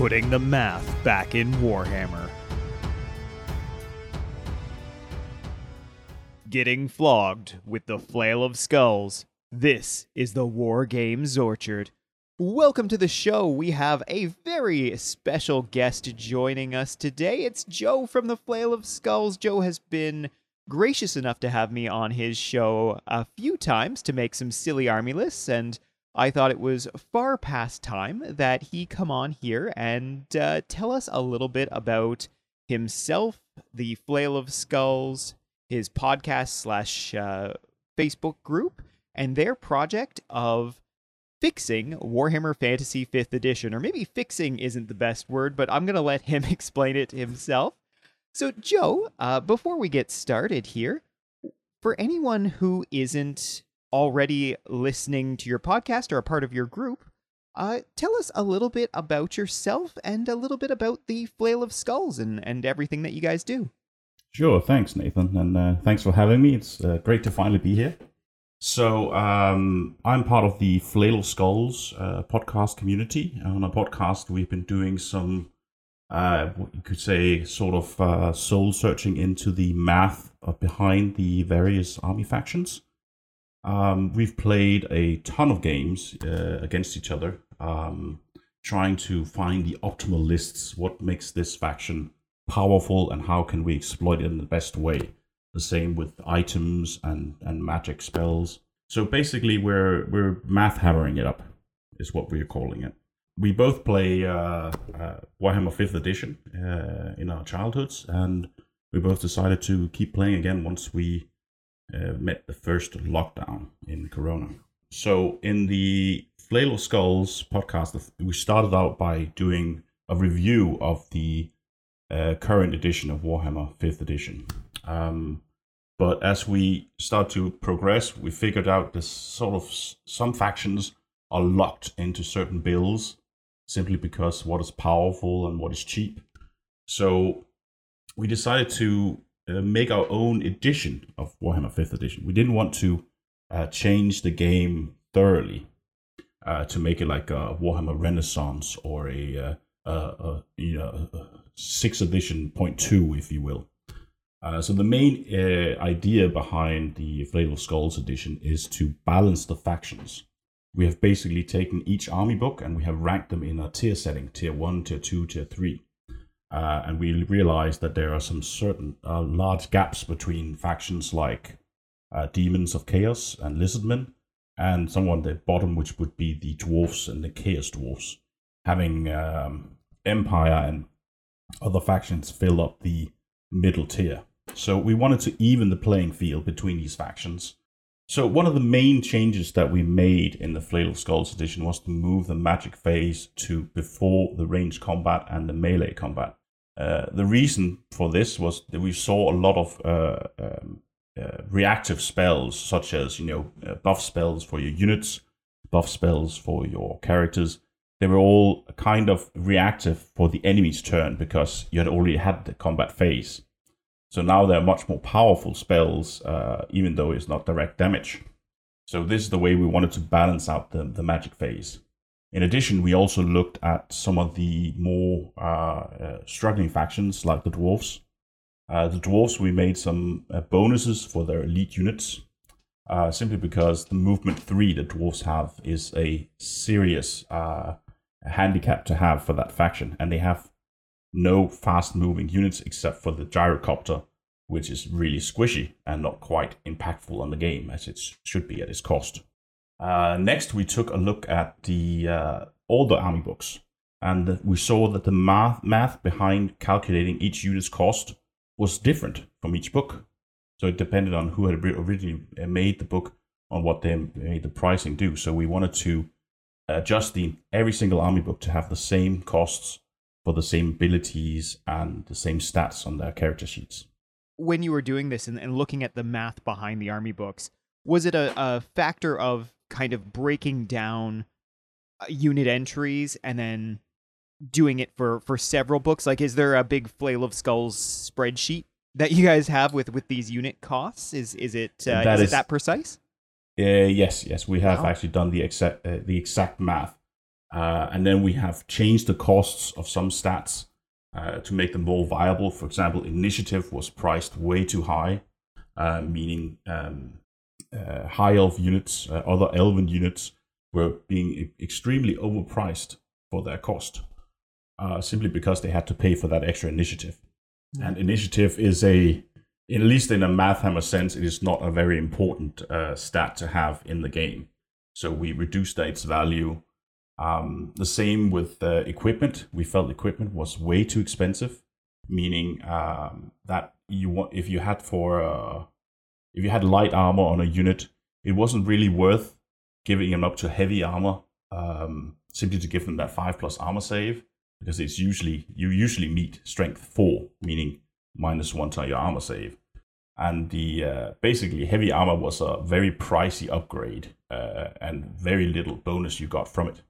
putting the math back in Warhammer. Getting flogged with the flail of skulls. This is the War Games Orchard. Welcome to the show. We have a very special guest joining us today. It's Joe from the Flail of Skulls. Joe has been gracious enough to have me on his show a few times to make some silly army lists, and I thought it was far past time that he come on here and uh, tell us a little bit about himself, the Flail of Skulls, his podcast slash uh, Facebook group, and their project of fixing Warhammer Fantasy 5th Edition. Or maybe fixing isn't the best word, but I'm going to let him explain it himself. So, Joe, uh, before we get started here, for anyone who isn't already listening to your podcast or a part of your group, uh, tell us a little bit about yourself and a little bit about the Flail of Skulls and, and everything that you guys do. Sure, thanks, Nathan, and uh, thanks for having me. It's uh, great to finally be here. So, um, I'm part of the Flail of Skulls uh, podcast community. On a podcast, we've been doing some, uh, you could say, sort of uh, soul searching into the math behind the various army factions. Um, we've played a ton of games uh, against each other, um, trying to find the optimal lists. What makes this faction powerful, and how can we exploit it in the best way? The same with items and and magic spells. So basically, we're we're math hammering it up, is what we're calling it. We both play uh, uh, Warhammer Fifth Edition uh, in our childhoods, and we both decided to keep playing again once we uh, met the first lockdown in Corona. So, in the Flail Skulls podcast, we started out by doing a review of the uh, current edition of Warhammer 5th edition. Um, but as we start to progress, we figured out this sort of some factions are locked into certain builds simply because what is powerful and what is cheap. So we decided to uh, make our own edition of Warhammer 5th edition. We didn't want to uh, change the game thoroughly uh, to make it like a Warhammer Renaissance or a, uh, you know, sixth edition point two, if you will. Uh, so the main idea behind the of Skulls edition is to balance the factions. We have basically taken each army book and we have ranked them in a tier setting: tier one, tier two, tier three. Uh, and we realized that there are some certain uh, large gaps between factions like uh, Demons of Chaos and Lizardmen, and someone at the bottom, which would be the Dwarfs and the Chaos Dwarfs, having um, Empire and other factions fill up the middle tier. So we wanted to even the playing field between these factions. So one of the main changes that we made in the Flail of Skulls edition was to move the magic phase to before the ranged combat and the melee combat. Uh, the reason for this was that we saw a lot of uh, um, uh, reactive spells, such as you know uh, buff spells for your units, buff spells for your characters. They were all kind of reactive for the enemy's turn because you had already had the combat phase. So now they're much more powerful spells, uh, even though it's not direct damage. So this is the way we wanted to balance out the, the magic phase. In addition, we also looked at some of the more uh, uh, struggling factions like the dwarves. Uh, the dwarves, we made some uh, bonuses for their elite units, uh, simply because the movement three that dwarves have is a serious uh, handicap to have for that faction, and they have no fast-moving units except for the gyrocopter, which is really squishy and not quite impactful on the game as it should be at its cost. Uh, next, we took a look at the uh, older army books, and we saw that the math, math behind calculating each unit's cost was different from each book. So it depended on who had originally uh, made the book on what they made the pricing do. So we wanted to adjust the every single army book to have the same costs for the same abilities and the same stats on their character sheets. When you were doing this and, and looking at the math behind the army books, was it a, a factor of kind of breaking down uh, unit entries and then doing it for for several books. Like is there a big flail of skulls spreadsheet that you guys have with with these unit costs? Is is it uh, that is, is it that precise? Uh, yes yes. We have wow. actually done the exact uh, the exact math. Uh, and then we have changed the costs of some stats uh, to make them more viable. For example, initiative was priced way too high, uh, meaning um, uh, high elf units, uh, other elven units were being extremely overpriced for their cost, uh, simply because they had to pay for that extra initiative. Mm-hmm. And initiative is a, at least in a math hammer sense, it is not a very important stat to have in the game. So we reduced its value um, the same with uh, equipment. We felt equipment was way too expensive, meaning um, that you want if you had for uh, if you had light armor on a unit, it wasn't really worth giving them up to heavy armor um, simply to give them that five plus armor save because it's usually you usually meet strength four, meaning minus one to your armor save. And the uh, basically heavy armor was a very pricey upgrade uh, and very little bonus you got from it.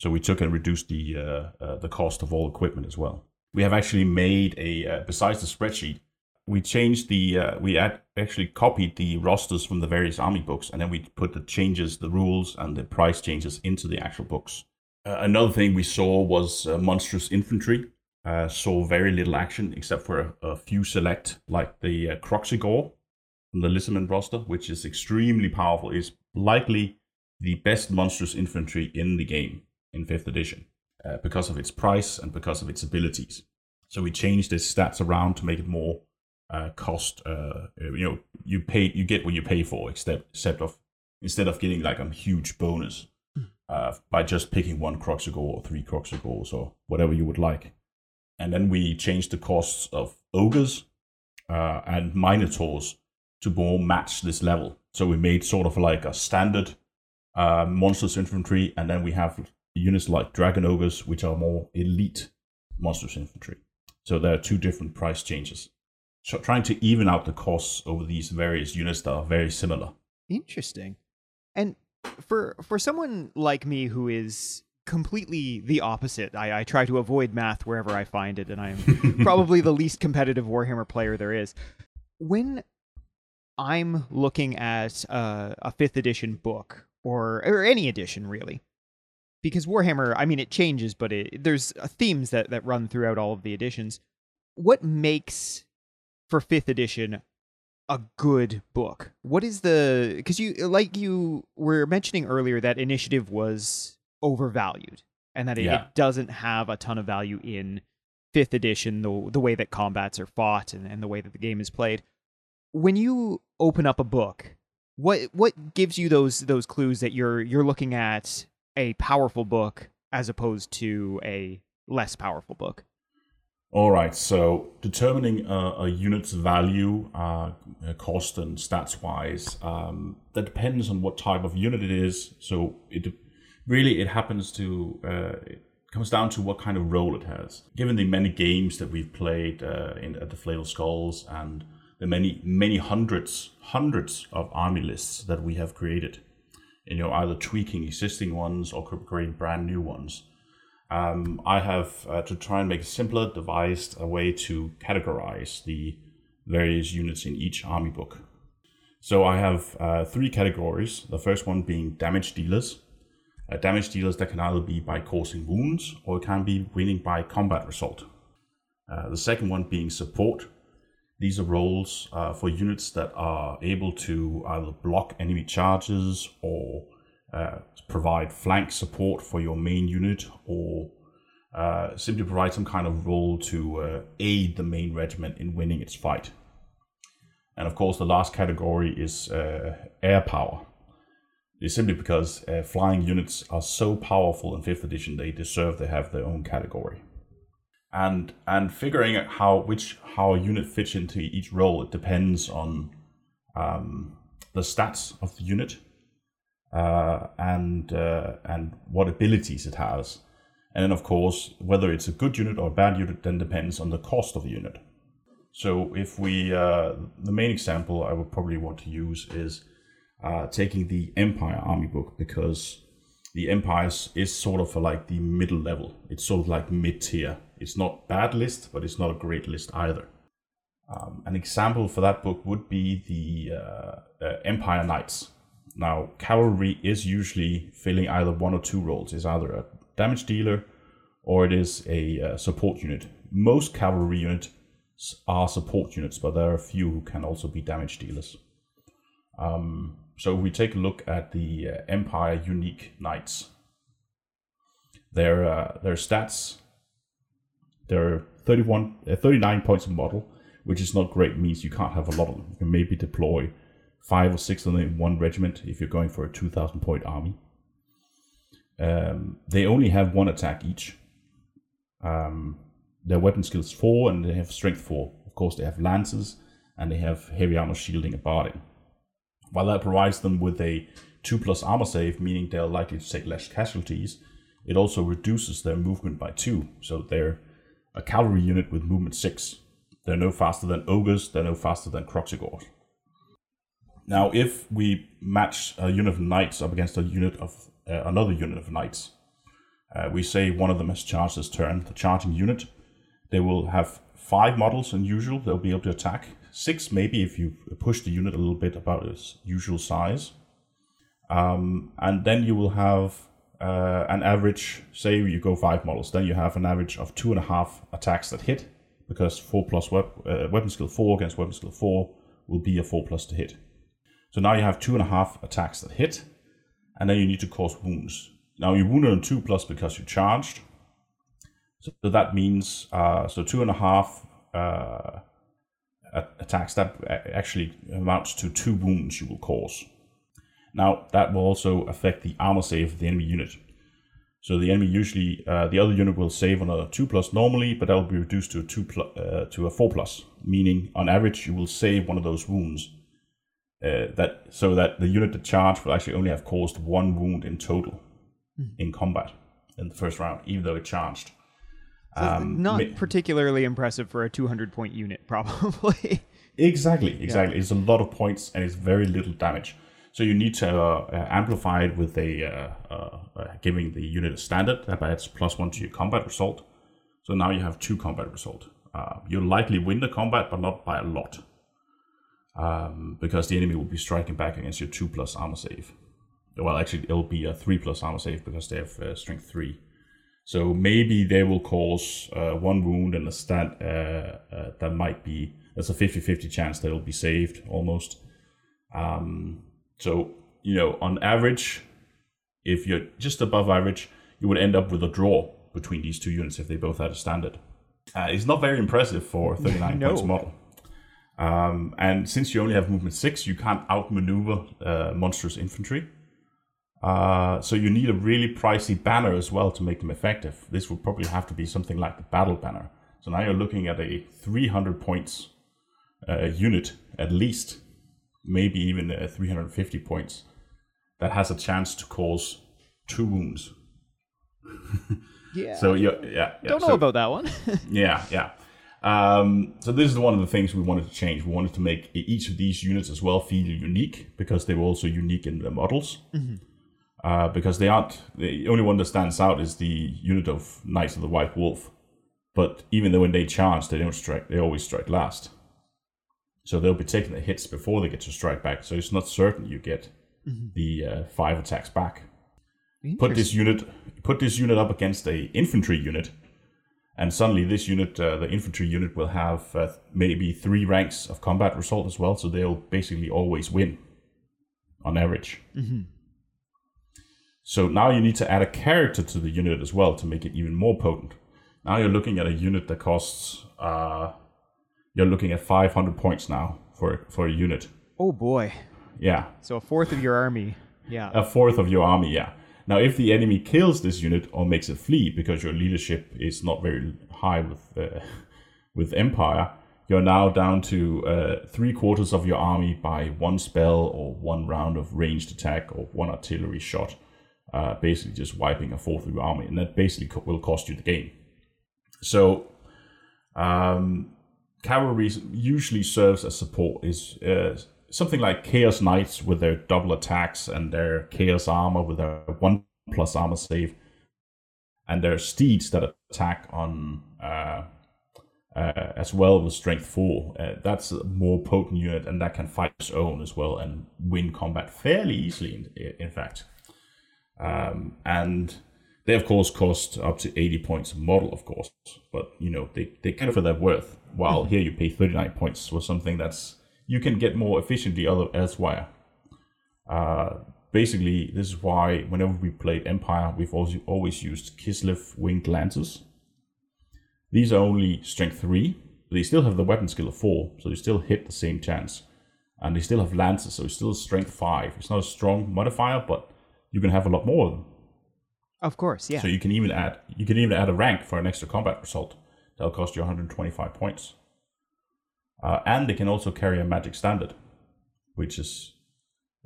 So we took and reduced the uh, uh, the cost of all equipment as well. We have actually made a uh, besides the spreadsheet, we changed the uh, we actually copied the rosters from the various army books, and then we put the changes, the rules, and the price changes into the actual books. Uh, another thing we saw was uh, monstrous infantry. saw very little action except for a, a few select, like the uh, Kroxigor from the Lizardmen roster, which is extremely powerful. Is likely the best monstrous infantry in the game in fifth edition uh, because of its price and because of its abilities. So we changed its stats around to make it more uh, cost. Uh, you know, you pay, you get what you pay for, except except of instead of getting like a huge bonus uh, by just picking one Kroxigor or three Kroxigors or whatever you would like. And then we changed the costs of ogres uh, and minotaurs to more match this level. So we made sort of like a standard uh, monstrous infantry, and then we have units like Dragon Ogres, which are more elite monstrous infantry. So there are two different price changes. So trying to even out the costs over these various units that are very similar. Interesting. And for for someone like me who is completely the opposite, I, I try to avoid math wherever I find it, and I'm probably the least competitive Warhammer player there is. When I'm looking at uh, a fifth edition book or or any edition really, because Warhammer, I mean, it changes, but it, there's uh, themes that, that run throughout all of the editions. What makes for fifth edition a good book? What is the because you like you were mentioning earlier that initiative was overvalued and that it, yeah. it, doesn't have a ton of value in fifth edition the the way that combats are fought and, and the way that the game is played. When you open up a book, what what gives you those those clues that you're you're looking at a powerful book as opposed to a less powerful book. All right, so determining a, a unit's value, uh, cost and stats wise, um, that depends on what type of unit it is. So it really it happens to uh, it comes down to what kind of role it has. Given the many games that we've played uh, in at the Flail Skulls and the many many hundreds hundreds of army lists that we have created, you know either tweaking existing ones or creating brand new ones. Um, I have uh, to try and make it simpler, devised a way to categorize the various units in each army book. So I have uh, three categories. The first one being damage dealers. Uh, damage dealers that can either be by causing wounds or can be winning by combat result. Uh, the second one being support, these are roles uh, for units that are able to either block enemy charges or uh, provide flank support for your main unit or uh, simply provide some kind of role to uh, aid the main regiment in winning its fight. And of course, the last category is uh, air power. It's simply because uh, flying units are so powerful in 5th edition, they deserve to have their own category and and figuring out how which how a unit fits into each role it depends on um, the stats of the unit uh, and uh, and what abilities it has and then of course whether it's a good unit or a bad unit then depends on the cost of the unit so if we uh, the main example i would probably want to use is uh, taking the empire army book because the empires is sort of like the middle level it's sort of like mid tier it's not bad list, but it's not a great list either. Um, an example for that book would be the uh, uh, Empire Knights. Now, cavalry is usually filling either one or two roles. It's either a damage dealer or it is a uh, support unit. Most cavalry units are support units, but there are a few who can also be damage dealers. Um, so if we take a look at the uh, Empire unique knights. Their uh, their stats. They're 31, uh, 39 points of model, which is not great. Means you can't have a lot of them. You can maybe deploy five or six of them in one regiment if you're going for a 2,000 point army. Um, they only have one attack each. Um, their weapon skill is four, and they have strength four. Of course, they have lances, and they have heavy armor shielding and barding. While that provides them with a 2 plus armor save, meaning they're likely to take less casualties, it also reduces their movement by 2. So they're a cavalry unit with movement 6. They're no faster than ogres, they're no faster than Kroxigors. Now, if we match a unit of knights up against a unit of uh, another unit of knights, uh, we say one of them has charged this turn, the charging unit. They will have five models in usual, they'll be able to attack six maybe if you push the unit a little bit about its usual size. Um, and then you will have uh, an average, say you go five models, then you have an average of two and a half attacks that hit, because four plus uh, weapon skill four against weapon skill four will be a four plus to hit. So now you have two and a half attacks that hit, and then you need to cause wounds. Now you wounded on two plus because you charged. So that means uh, so two and a half uh, attacks, that actually amounts to two wounds you will cause. Now, that will also affect the armor save of the enemy unit. So the enemy usually, uh, the other unit will save on a 2 plus normally, but that will be reduced to a 2 plus, uh, to a 4 plus, meaning on average you will save one of those wounds. Uh, that so that the unit that charged will actually only have caused one wound in total mm. in combat in the first round, even though it charged. Um, not ma- particularly impressive for a 200 point unit, probably. exactly, exactly. Yeah. It's a lot of points and it's very little damage. So you need to uh, uh amplify it with a uh, uh, uh, giving the unit a standard that adds plus one to your combat result. So now you have two combat result. Uh, you'll likely win the combat, but not by a lot, um, because the enemy will be striking back against your two plus armor save. Well, actually, it'll be a three plus armor save because they have strength three. So maybe they will cause uh, one wound and a stat uh, uh, that might be there's a 50-50 chance that it'll be saved almost. Um, so you know, on average, if you're just above average, you would end up with a draw between these two units if they both had a standard. Uh, it's not very impressive for 39 no. points model. Um, and since you only have movement six, you can't outmaneuver uh, monstrous infantry. Uh, so you need a really pricey banner as well to make them effective. This would probably have to be something like the battle banner. So now you're looking at a 300 points uh, unit at least, maybe even uh, 350 points, that has a chance to cause two wounds. yeah. So yeah, yeah. Don't know so, about that one. yeah, yeah. Um, so this is one of the things we wanted to change. We wanted to make each of these units as well feel unique because they were also unique in their models. Mm-hmm uh, because they aren't the only one that stands out is the unit of Knights of the White Wolf. But even though when they charge, they don't strike; they always strike last. So they'll be taking the hits before they get to strike back. So it's not certain you get mm-hmm. the uh, five attacks back. Put this unit, put this unit up against a infantry unit, and suddenly this unit, uh, the infantry unit, will have uh, maybe three ranks of combat result as well. So they'll basically always win, on average. Mm-hmm. So now you need to add a character to the unit as well to make it even more potent. Now you're looking at a unit that costs, uh, you're looking at 500 points now for, for a unit. Oh boy. Yeah. So a fourth of your army. Yeah. A fourth of your army, yeah. Now, if the enemy kills this unit or makes it flee because your leadership is not very high with uh, with Empire, you're now down to uh, three quarters of your army by one spell or one round of ranged attack or one artillery shot uh, basically just wiping a fourth of your army, and that basically co- will cost you the game. So, um, cavalry usually serves as support. Is uh, something like Chaos Knights with their double attacks and their Chaos armor with their one plus armor save, and their steeds that attack on uh, uh, as well with strength four. Uh, that's a more potent unit, and that can fight its own as well and win combat fairly easily. In, in fact, um, and They of course cost up to 80 points a model, of course, but you know they they kind of for their worth. While Mm-hmm. here you pay 39 points for something that's you can get more efficiently other elsewhere. Uh, basically, this is why whenever we played Empire, we've also always used Kislev winged lances. These are only strength three. But they still have the weapon skill of four, so they still hit the same chance. And they still have lances, so it's still strength five. It's not a strong modifier, but you can have a lot more of them. Of course, yeah. So you can even add you can even add a rank for an extra combat result. That'll cost you 125 points. Uh, and they can also carry a magic standard, which is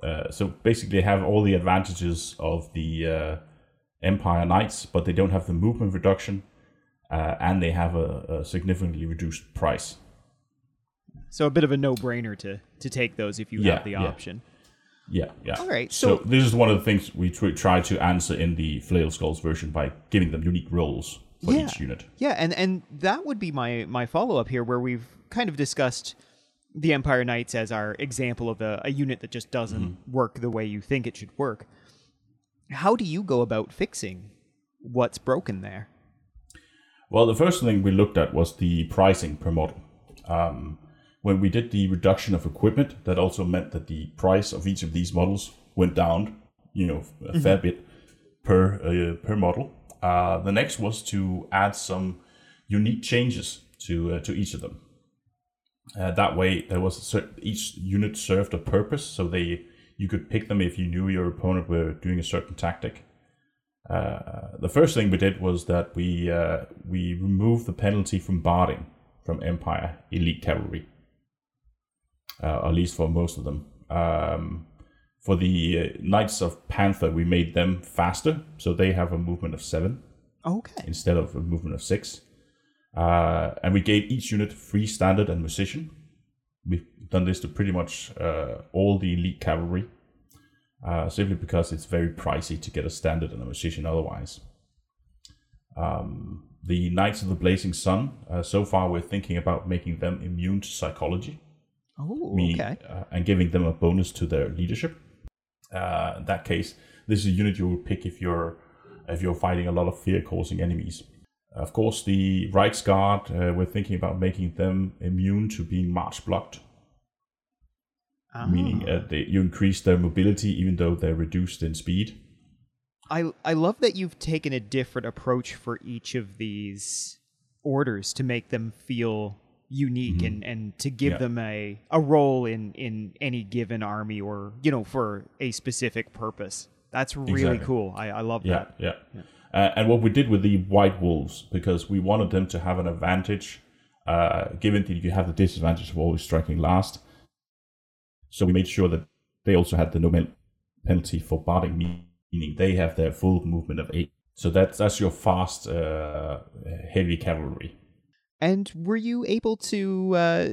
uh, so basically have all the advantages of the uh, Empire Knights, but they don't have the movement reduction, uh, and they have a, a significantly reduced price. so a bit of a no-brainer to to take those if you Yeah, have the yeah. option. Yeah, yeah. All right, So, so- this is one of the things we tr- try to answer in the Flail Skulls version by giving them unique roles for Yeah. each unit. Yeah, and and that would be my my follow-up here where we've kind of discussed the Empire Knights as our example of a, a unit that just doesn't Mm-hmm. work the way you think it should work. How do you go about fixing what's broken there? Well, the first thing we looked at was the pricing per model. Um, when we did the reduction of equipment, that also meant that the price of each of these models went down, you know, a fair bit per uh, per model. Uh, the next was to add some unique changes to uh, to each of them. Uh, that way, there was a each unit served a purpose, so they you could pick them if you knew your opponent were doing a certain tactic. Uh, the first thing we did was that we uh, we removed the penalty from barding from Empire Elite Cavalry, at least for most of them. Um, for the uh, Knights of Panther, we made them faster, so they have a movement of seven Okay. instead of a movement of six. Uh, and we gave each unit free standard and musician. We've done this to pretty much uh, all the elite cavalry, uh, simply because it's very pricey to get a standard and a musician otherwise. Um, the Knights of the Blazing Sun, uh, so far we're thinking about making them immune to psychology Oh, okay. uh, and giving them a bonus to their leadership. Uh, in that case, this is a unit you would pick if you're if you're fighting a lot of fear-causing enemies. Of course, the Reiksguard, uh, we're thinking about making them immune to being march blocked, meaning Ah. uh, they, you increase their mobility even though they're reduced in speed. I I love that you've taken a different approach for each of these orders to make them feel unique and, and to give Mm-hmm. Yeah. them a, a role in, in any given army or you know for a specific purpose. That's really Exactly. cool. I, I love Yeah, that. yeah. Uh, and what we did with the White Wolves, because we wanted them to have an advantage, uh, given that you have the disadvantage of always striking last. So we made sure that they also had the no penalty for barding, meaning they have their full movement of eight. So that's that's your fast, uh, heavy cavalry. And were you able to uh,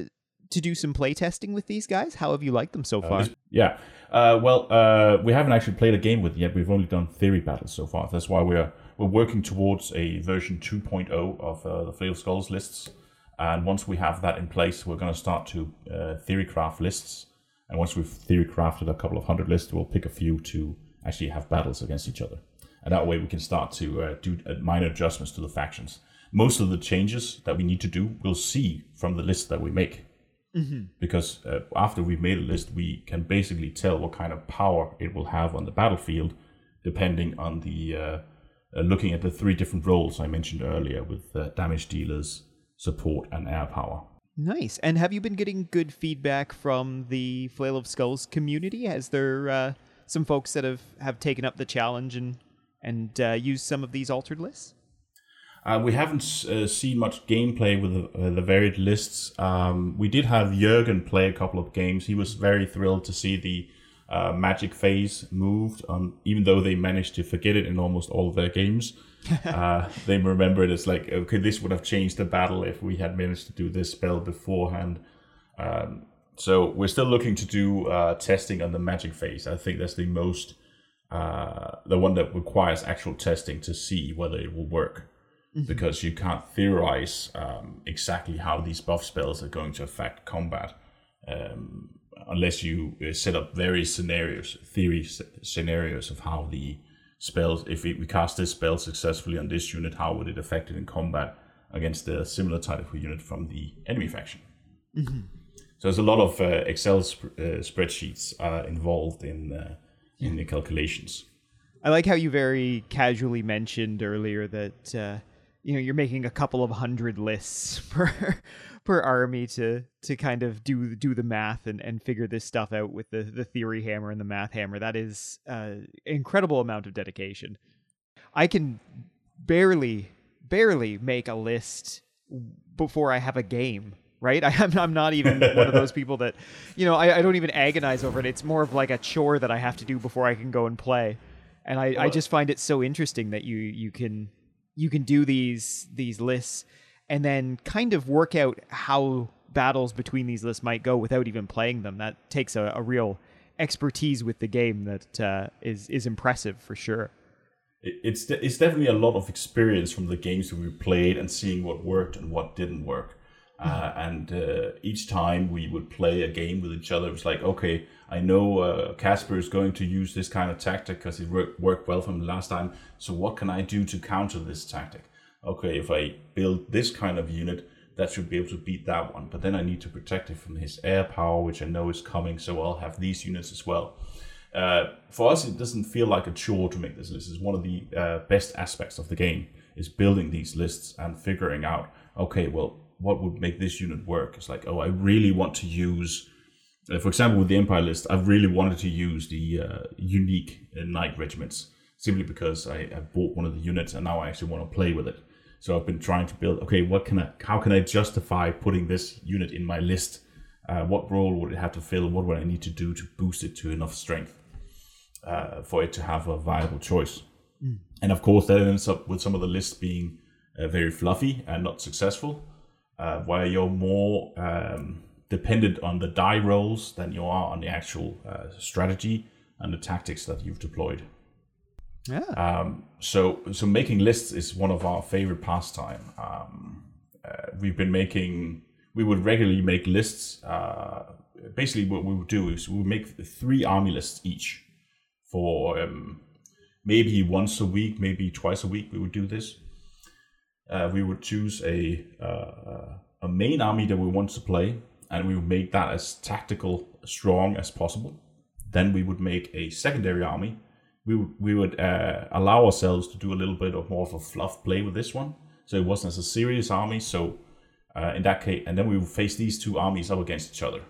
to do some playtesting with these guys? How have you liked them so far? This- yeah. Uh, well, uh, we haven't actually played a game with it yet. We've only done theory battles so far. That's why we're we're working towards a version 2.0 of uh, the Flail Skulls lists. And once we have that in place, we're going to start to uh, theory craft lists. And once we've theory crafted a couple of hundred lists, we'll pick a few to actually have battles against each other. And that way we can start to uh, do uh, minor adjustments to the factions. Most of the changes that we need to do, we'll see from the list that we make because uh, after we've made a list, we can basically tell what kind of power it will have on the battlefield, depending on the uh, uh, looking at the three different roles I mentioned earlier with uh, damage dealers, support, and air power. Nice. And have you been getting good feedback from the Flail of Skulls community? Has there uh, some folks that have, have taken up the challenge and and uh, used some of these altered lists? Uh, we haven't uh, seen much gameplay with the, uh, the varied lists. Um, we did have Jurgen play a couple of games. He was very thrilled to see the uh, magic phase moved, um, even though they managed to forget it in almost all of their games. uh, they remember it as like, okay, this would have changed the battle if we had managed to do this spell beforehand. Um, so we're still looking to do uh, testing on the magic phase. I think that's the most, uh, the one that requires actual testing to see whether it will work because you can't theorize um, exactly how these buff spells are going to affect combat um, unless you uh, set up various scenarios, theory s- scenarios of how the spells. If we, we cast this spell successfully on this unit, how would it affect it in combat against a similar type of unit from the enemy faction? Mm-hmm. So there's a lot of uh, Excel sp- uh, spreadsheets uh, involved in uh, in the calculations. I like how you very casually mentioned earlier that uh, you know you're making a couple of hundred lists per per army to to kind of do do the math and, and figure this stuff out with the the theory hammer and the math hammer. That is an incredible amount of dedication. I can barely barely make a list before I have a game right? I, am I'm not even one of those people that, you know, I, I, don't even agonize over it. It's more of like a chore that I have to do before I can go and play. And I, I just find it so interesting that you you can you can do these these lists and then kind of work out how battles between these lists might go without even playing them. That takes a, a real expertise with the game that uh, is is impressive for sure. It's it's definitely a lot of experience from the games that we played and seeing what worked and what didn't work. Uh, and uh, each time we would play a game with each other, it was like, okay, I know uh, Casper is going to use this kind of tactic because it worked, worked well from the last time. So what can I do to counter this tactic? Okay, if I build this kind of unit, that should be able to beat that one. But then I need to protect it from his air power, which I know is coming. So I'll have these units as well. Uh, for us, it doesn't feel like a chore to make this list. It's one of the uh, best aspects of the game is building these lists and figuring out, okay, well, what would make this unit work. It's like, oh, I really want to use, uh, for example, with the Empire list, I really wanted to use the uh, unique uh, knight regiments simply because I, I bought one of the units and now I actually want to play with it. So I've been trying to build. Okay, what can I? How can I justify putting this unit in my list? Uh, what role would it have to fill? What would I need to do to boost it to enough strength uh, for it to have a viable choice? Mm. And of course, that ends up with some of the lists being uh, very fluffy and not successful uh, where you're more um, dependent on the die rolls than you are on the actual uh, strategy and the tactics that you've deployed. Yeah. Um, so, so making lists is one of our favorite pastime. Um, uh, we've been making. We would regularly make lists. Uh, basically, what we would do is we would make three army lists each for um, maybe once a week, maybe twice a week. We would do this uh, we would choose a uh, a main army that we want to play, and we would make that as tactical strong as possible. Then we would make a secondary army. We would we would uh, allow ourselves to do a little bit of more of a fluff play with this one, so it wasn't as a serious army. So uh, in that case, and then we would face these two armies up against each other.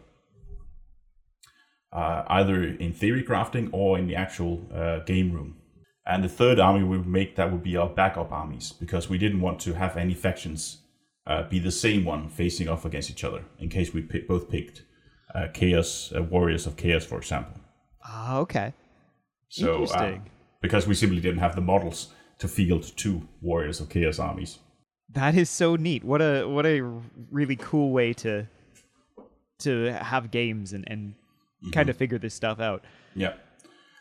Uh, either in theory crafting or in the actual uh, game room. And the third army we would make that would be our backup armies because we didn't want to have any factions uh, be the same one facing off against each other in case we pick, both picked uh, Chaos uh, Warriors of Chaos, for example. Ah, okay. So, uh, Interesting. because we simply didn't have the models to field two Warriors of Chaos armies. That is so neat. What a what a really cool way to to have games and, and mm-hmm. kind of figure this stuff out. Yeah.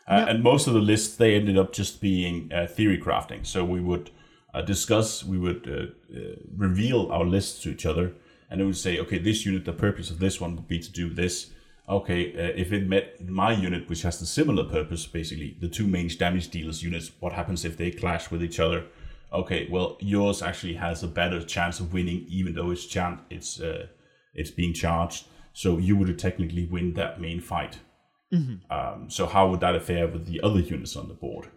Uh, And most of the lists they ended up just being uh, theory crafting. So we would uh, discuss, we would uh, uh, reveal our lists to each other, and it would say, okay, this unit, the purpose of this one would be to do this. Okay, uh, if it met my unit, which has the similar purpose, basically the two main damage dealers units, what happens if they clash with each other? Okay, well, yours actually has a better chance of winning, even though it's chan- it's it's being charged. So you would technically win that main fight. Mm-hmm. Um, so how would that affair with the other units on the board?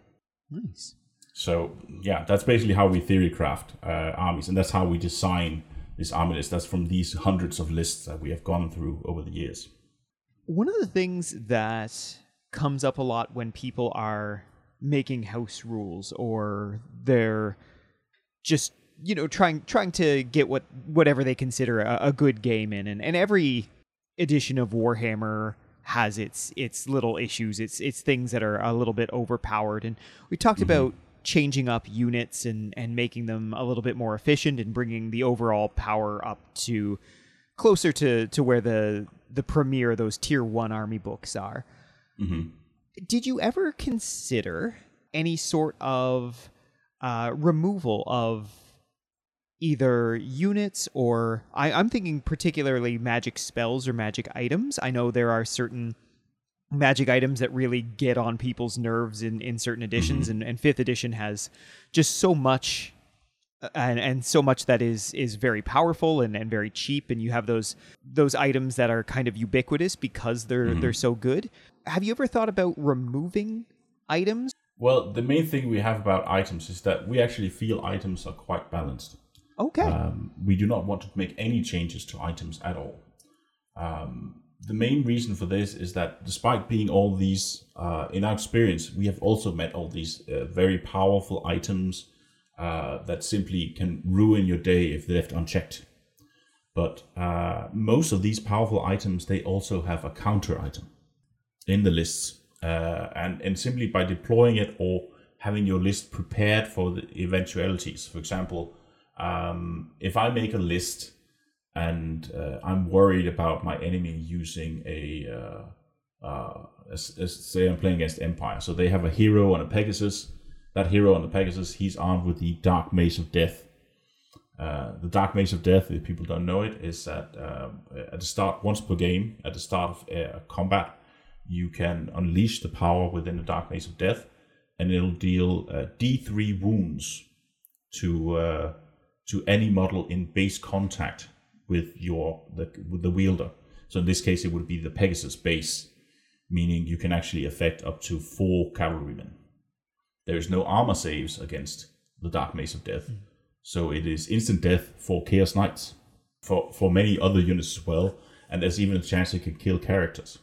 Nice. So yeah, that's basically how we theory craft uh, armies, and that's how we design this army list. That's from these hundreds of lists that we have gone through over the years. One of the things that comes up a lot when people are making house rules or they're just you know trying trying to get what whatever they consider a, a good game in and, and every edition of warhammer has its its little issues. It's it's things that are a little bit overpowered. And we talked mm-hmm. about changing up units and and making them a little bit more efficient and bringing the overall power up to closer to to where the the premier those tier one army books are. Mm-hmm. Did you ever consider any sort of uh, removal of either units or I, I'm thinking particularly magic spells or magic items. I know there are certain magic items that really get on people's nerves in, in certain editions and, and fifth edition has just so much uh, and and so much that is is very powerful and, and very cheap and you have those those items that are kind of ubiquitous because they're they're so good have you ever thought about removing items Well, the main thing we have about items is that we actually feel items are quite balanced. Okay Um, we do not want to make any changes to items at all. Um, the main reason for this is that despite being all these, uh, in our experience, we have also met all these uh, very powerful items uh, that simply can ruin your day if left unchecked. But uh, most of these powerful items, they also have a counter item in the lists. Uh, and, and simply by deploying it or having your list prepared for the eventualities. For example, um, if I make a list and uh, I'm worried about my enemy using a, uh, uh, say I'm playing against Empire, so they have a hero on a Pegasus. That hero on the Pegasus, he's armed with the Dark Mace of Death. Uh, the Dark Mace of Death, if people don't know it, is that um, at the start, once per game, at the start of uh, combat, you can unleash the power within the Dark Mace of Death, and it'll deal uh, D3 wounds to to any model in base contact with your the, with the wielder. So in this case, it would be the Pegasus base, meaning you can actually affect up to four cavalrymen. There is no armor saves against the Dark Mace of Death, so it is instant death for Chaos Knights, for for many other units as well, and there's even a chance it can kill characters.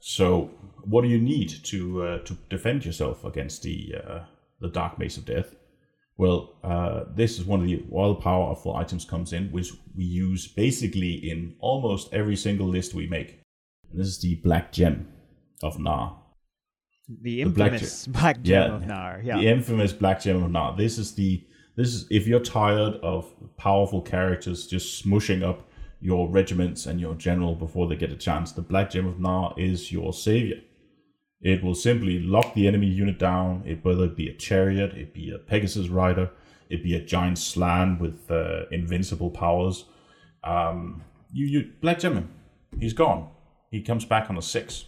So, what do you need to uh, to defend yourself against the uh, the Dark Mace of Death? Well, uh, this is one of the all powerful items comes in, which we use basically in almost every single list we make. And this is the Black Gem of Gnar. the Black infamous black, gem Yeah. of Gnar yeah The infamous Black Gem of Gnar. This is the this is if you're tired of powerful characters just smushing up your regiments and your general before they get a chance, the Black Gem of Gnar is your savior. It will simply lock the enemy unit down. It whether it be a chariot, it be a Pegasus rider, it be a giant Slann with uh, invincible powers. Um, you you Black Gem. He's gone. He comes back on a six.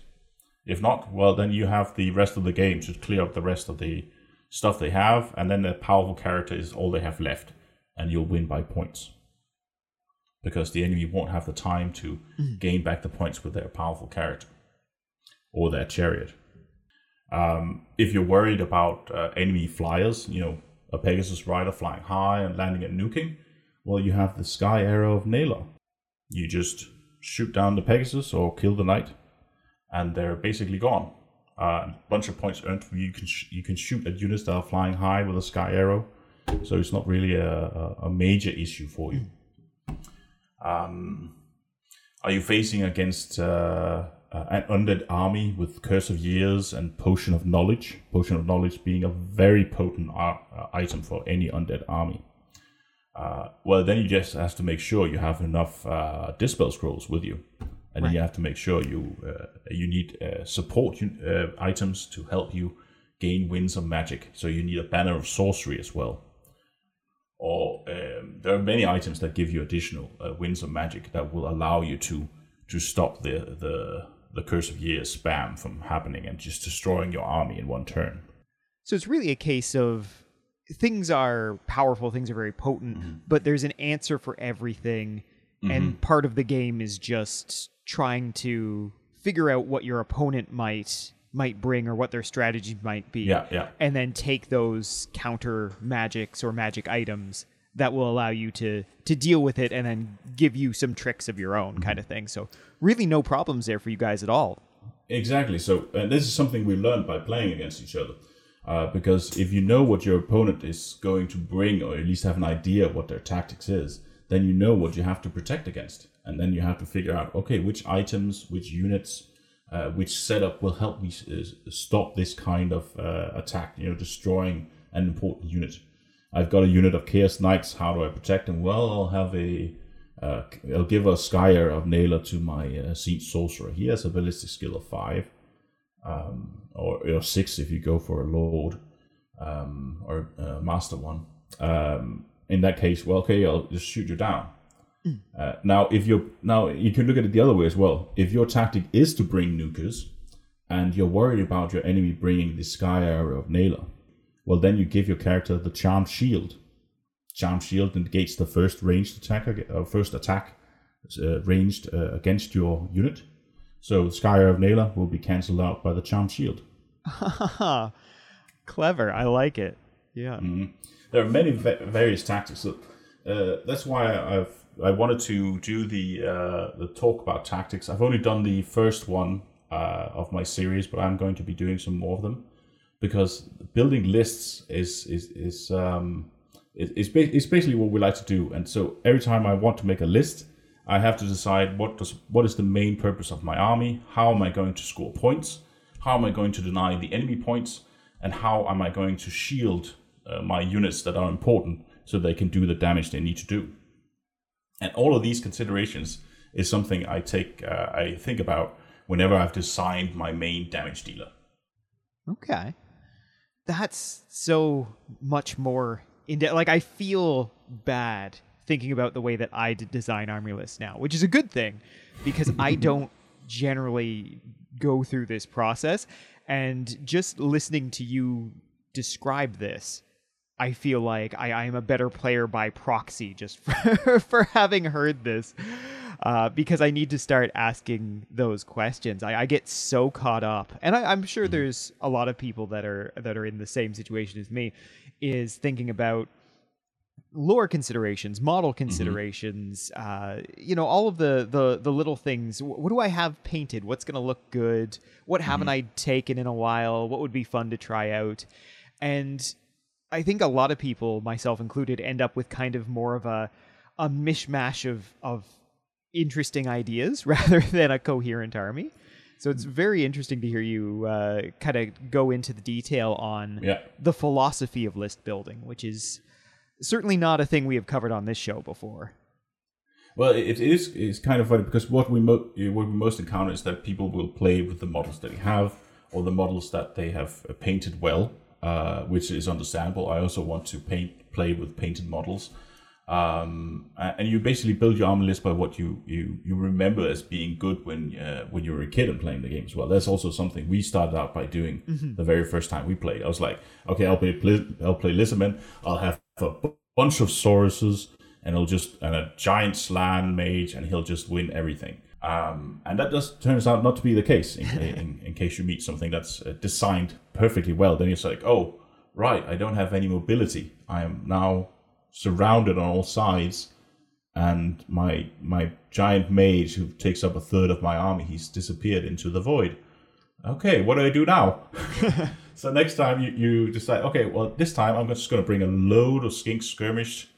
If not, well, then you have the rest of the game to clear up the rest of the stuff they have, and then the powerful character is all they have left, and you'll win by points. Because the enemy won't have the time to gain back the points with their powerful character or their chariot. Um, if you're worried about uh, enemy flyers, you know, a Pegasus rider flying high and landing and nuking, well, you have the Sky Arrow of Naylor. You just shoot down the Pegasus or kill the knight, and they're basically gone. Uh, a bunch of points earned for you. You can sh- you can shoot at units that are flying high with a Sky Arrow, so it's not really a, a, a major issue for you. Um, are you facing against uh, uh, an undead army with Curse of Years and Potion of Knowledge? Potion of Knowledge being a very potent uh, uh, item for any undead army. Uh, well, then you just have to make sure you have enough uh, dispel scrolls with you, and then you have to make sure you uh, you need uh, support uh, items to help you gain winds of magic. So you need a banner of sorcery as well or um, there are many items that give you additional uh, winds of magic that will allow you to to stop the the the curse of years spam from happening and just destroying your army in one turn. So it's really a case of things are powerful, things are very potent, Mm-hmm. but there's an answer for everything. And part of the game is just trying to figure out what your opponent might might bring or what their strategy might be. Yeah, yeah. And then take those counter magics or magic items that will allow you to to deal with it and then give you some tricks of your own kind of thing. So really no problems there for you guys at all. Exactly. So, and this is something we learned by playing against each other. Uh, because if you know what your opponent is going to bring, or at least have an idea what their tactics is, then you know what you have to protect against. And then you have to figure out, okay, which items, which units, uh, which setup will help me s- stop this kind of uh, attack, you know, destroying an important unit. I've got a unit of Chaos Knights. How do I protect them? Well, I'll have a. Uh, I'll give a Sky Arrow of Naylor to my uh, Saint Sorcerer. He has a ballistic skill of five, um, or, or six if you go for a Lord um, or uh, Master one. Um, in that case, well, okay, I'll just shoot you down. Uh, now, if you're now you can look at it the other way as well. If your tactic is to bring nukers, and you're worried about your enemy bringing the Sky Arrow of Naylor, well, then you give your character the Charmed Shield. Charmed Shield negates the first ranged attack, uh, first attack uh, ranged uh, against your unit. So the Sky Arrow of Naylor will be cancelled out by the Charmed Shield. Clever. I like it. Yeah. Mm-hmm. There are many va- various tactics. Uh, that's why I've I wanted to do the uh, the talk about tactics. I've only done the first one uh, of my series, but I'm going to be doing some more of them because building lists is is is um is, is basically what we like to do. And so every time I want to make a list, I have to decide what does what is the main purpose of my army. How am I going to score points? How am I going to deny the enemy points? And how am I going to shield uh, my units that are important so they can do the damage they need to do? And all of these considerations is something I take, uh, I think about whenever I've designed my main damage dealer. Okay, that's so much more in de- like I feel bad thinking about the way that I design army lists now, which is a good thing because I don't generally go through this process. And just listening to you describe this, I feel like I, I am a better player by proxy just for, for having heard this. Uh, because I need to start asking those questions. I, I get so caught up, and I, am sure mm-hmm. there's a lot of people that are that are in the same situation as me, is thinking about lore considerations, model mm-hmm. considerations, mm-hmm. uh, you know, all of the the the little things. What do I have painted? What's going to look good? What haven't mm-hmm. I taken in a while? What would be fun to try out? And I think a lot of people, myself included, end up with kind of more of a a mishmash of of interesting ideas rather than a coherent army. So it's very interesting to hear you uh, kind of go into the detail on yeah. the philosophy of list building, which is certainly not a thing we have covered on this show before. Well, it is it's kind of funny because what we mo- what we most encounter is that people will play with the models that they have or the models that they have painted well, uh, which is understandable. I also want to paint play with painted models, um, and you basically build your army list by what you you, you remember as being good when uh, when you were a kid and playing the game as well. That's also something we started out by doing mm-hmm. the very first time we played. I was like, okay, I'll play I'll play Lizardmen. I'll have a bunch of Sauruses, and he'll just and a giant Slann mage, and he'll just win everything. Um, and that just turns out not to be the case. In, in, in case you meet something that's uh, designed perfectly well, then it's like, oh, right, I don't have any mobility. I am now surrounded on all sides, and my my giant mage who takes up a third of my army, he's disappeared into the void. Okay, what do I do now? so next time you, you decide, okay, well this time I'm just going to bring a load of skink skirmish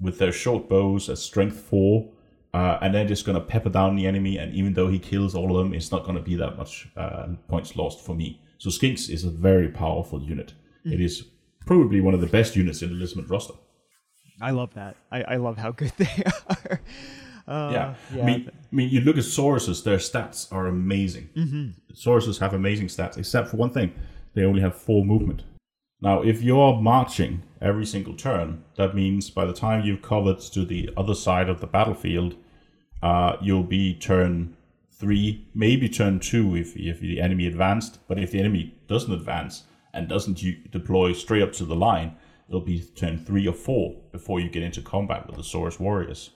with their short bows at strength four, uh, and then just going to pepper down the enemy. And even though he kills all of them, it's not going to be that much uh, points lost for me. So skinks is a very powerful unit. Mm. It is probably one of the best units in the Lizardmen roster. I love that. I, I love how good they are. Uh, yeah. yeah. I mean, I mean, you look at Sauruses; their stats are amazing. Mm-hmm. have amazing stats, except for one thing: they only have four movement. Now, if you're marching every single turn, that means by the time you've covered to the other side of the battlefield, uh, you'll be turn three, maybe turn two if if the enemy advanced. But if the enemy doesn't advance and doesn't deploy straight up to the line, it'll be turn three or four before you get into combat with the Saurus warriors.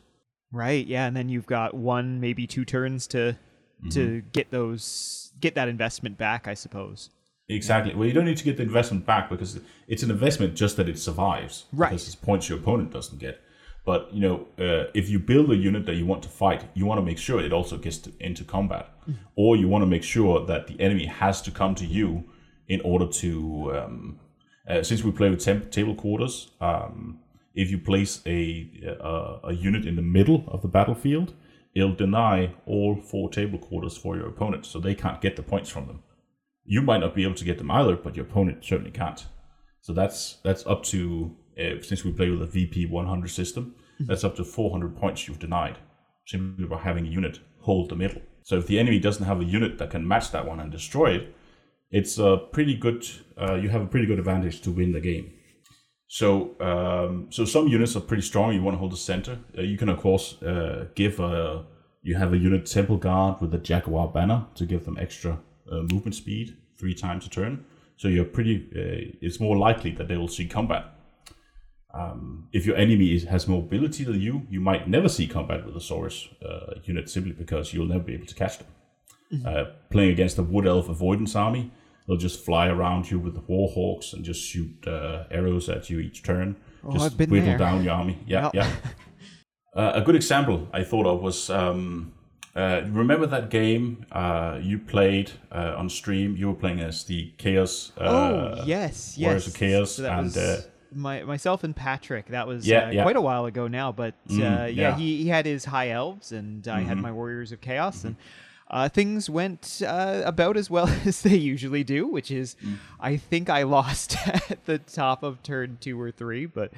Right. Yeah, and then you've got one, maybe two turns to mm-hmm. to get those get that investment back, I suppose. Exactly. Well, you don't need to get the investment back because it's an investment just that it survives. Right. Because it's points your opponent doesn't get. But you know, uh, if you build a unit that you want to fight, you want to make sure it also gets to, into combat, mm-hmm. or you want to make sure that the enemy has to come to you in order to um, uh, since we play with temp- table quarters, um, if you place a, a, a unit in the middle of the battlefield, it'll deny all four table quarters for your opponent, so they can't get the points from them. You might not be able to get them either, but your opponent certainly can't. So that's that's up to uh, since we play with a VP 100 system, mm-hmm. that's up to 400 points you've denied simply by having a unit hold the middle. So if the enemy doesn't have a unit that can match that one and destroy it, it's a pretty good. Uh, you have a pretty good advantage to win the game. So, um, so some units are pretty strong. You want to hold the center. Uh, you can of course uh, give a. You have a unit temple guard with a jaguar banner to give them extra uh, movement speed, three times a turn. So you're pretty. Uh, it's more likely that they will see combat. Um, if your enemy is, has more mobility than you, you might never see combat with a Saurus uh, unit simply because you'll never be able to catch them. Mm-hmm. Uh, playing against a Wood Elf avoidance army, they'll just fly around you with the Warhawks and just shoot uh, arrows at you each turn. Oh, just I've been whittle there. down your army. Yeah, yeah. Uh, a good example I thought of was um, uh, remember that game uh, you played uh, on stream? You were playing as the Chaos. Uh, oh yes, yes. Warriors of Chaos So and, uh, my myself and Patrick. That was Yeah, uh, yeah. quite a while ago now, but uh, Mm, yeah, yeah. Mm-hmm. he, he had his high elves, and I had my Warriors of Chaos, and uh, things went uh, about as well as they usually do. Which is, Mm. I think I lost at the top of turn two or three, but.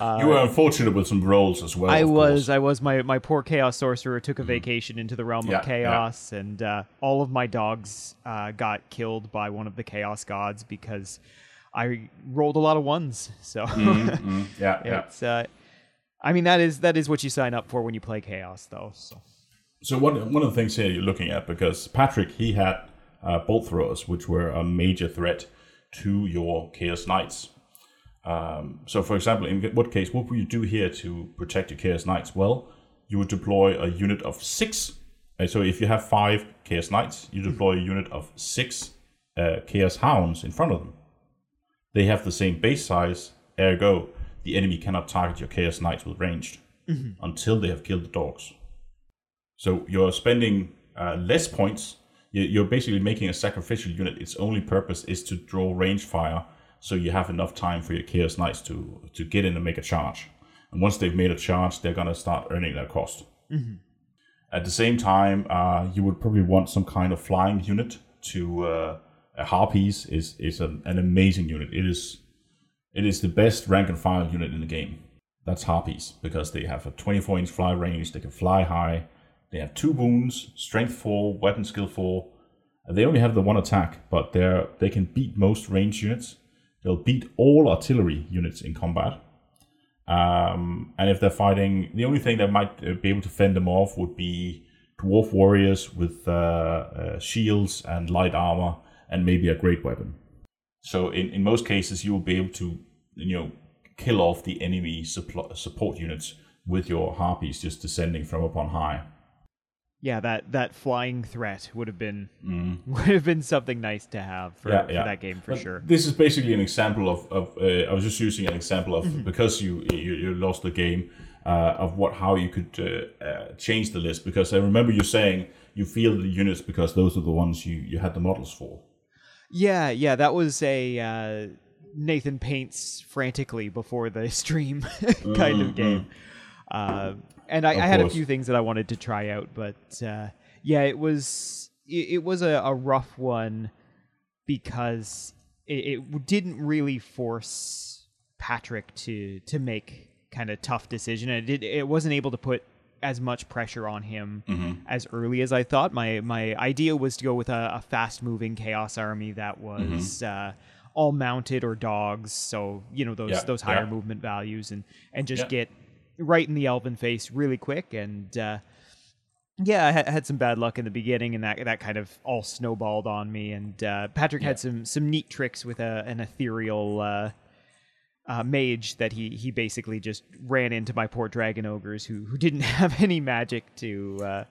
You were unfortunate with some rolls as well. I was, course. I was. My my poor chaos sorcerer took a vacation into the realm Yeah, of chaos, and uh, all of my dogs uh, got killed by one of the chaos gods because I rolled a lot of ones. So Mm, yeah, yeah. it's, uh, I mean, that is that is what you sign up for when you play chaos, though. So So one one of the things here you're looking at because Patrick he had uh, bolt throwers, which were a major threat to your Chaos Knights. Um, so, for example, in what case, what would you do here to protect your Chaos Knights? Well, you would deploy a unit of six. Uh, so, if you have five Chaos Knights, you deploy a unit of six uh, Chaos Hounds in front of them. They have the same base size, ergo, the enemy cannot target your Chaos Knights with ranged until they have killed the dogs. So you're spending uh, less points. You're basically making a sacrificial unit. Its only purpose is to draw range fire, so you have enough time for your Chaos Knights to to get in and make a charge. And once they've made a charge, they're gonna start earning their cost. At the same time, uh, you would probably want some kind of flying unit to. Uh, a Harpies is is an, an amazing unit. It is it is the best rank and file unit in the game. That's Harpies because they have a 24 inch fly range. They can fly high. They have two wounds, strength four, weapon skill four. They only have the one attack, but they're they can beat most range units. They'll beat all artillery units in combat. Um, and if they're fighting, the only thing that might uh, be able to fend them off would be dwarf warriors with uh, uh, shields and light armor, and maybe a great weapon. So in, in most cases, you will be able to you know kill off the enemy support units with your harpies just descending from up on high. Yeah, that that flying threat would have been would have been something nice to have for, Mm. Yeah, for that game for But sure. This is basically an example of, of uh, I was just using an example of Mm-hmm. because you, you you lost the game uh, of what how you could uh, uh, change the list because I remember you saying you feel the units because those are the ones you, you had the models for. Yeah, yeah, that was a uh, Nathan paints frantically before the stream kind of game. Uh, and I, Mm-hmm. I had a few things that I wanted to try out, but uh, yeah, it was it, it was a, a rough one because it, it didn't really force Patrick to to make kind of tough decision. It did, it wasn't able to put as much pressure on him as early as I thought. My my idea was to go with a, a fast moving chaos army that was uh, all mounted or dogs, so you know those Yeah, those higher yeah. movement values, and and just Yeah. get right in the elven face really quick and. Uh, yeah, I had, some bad luck in the beginning, and that that kind of all snowballed on me. And uh, Patrick had some some neat tricks with a, an ethereal uh, uh, mage that he he basically just ran into my poor dragon ogres who who didn't have any magic to uh,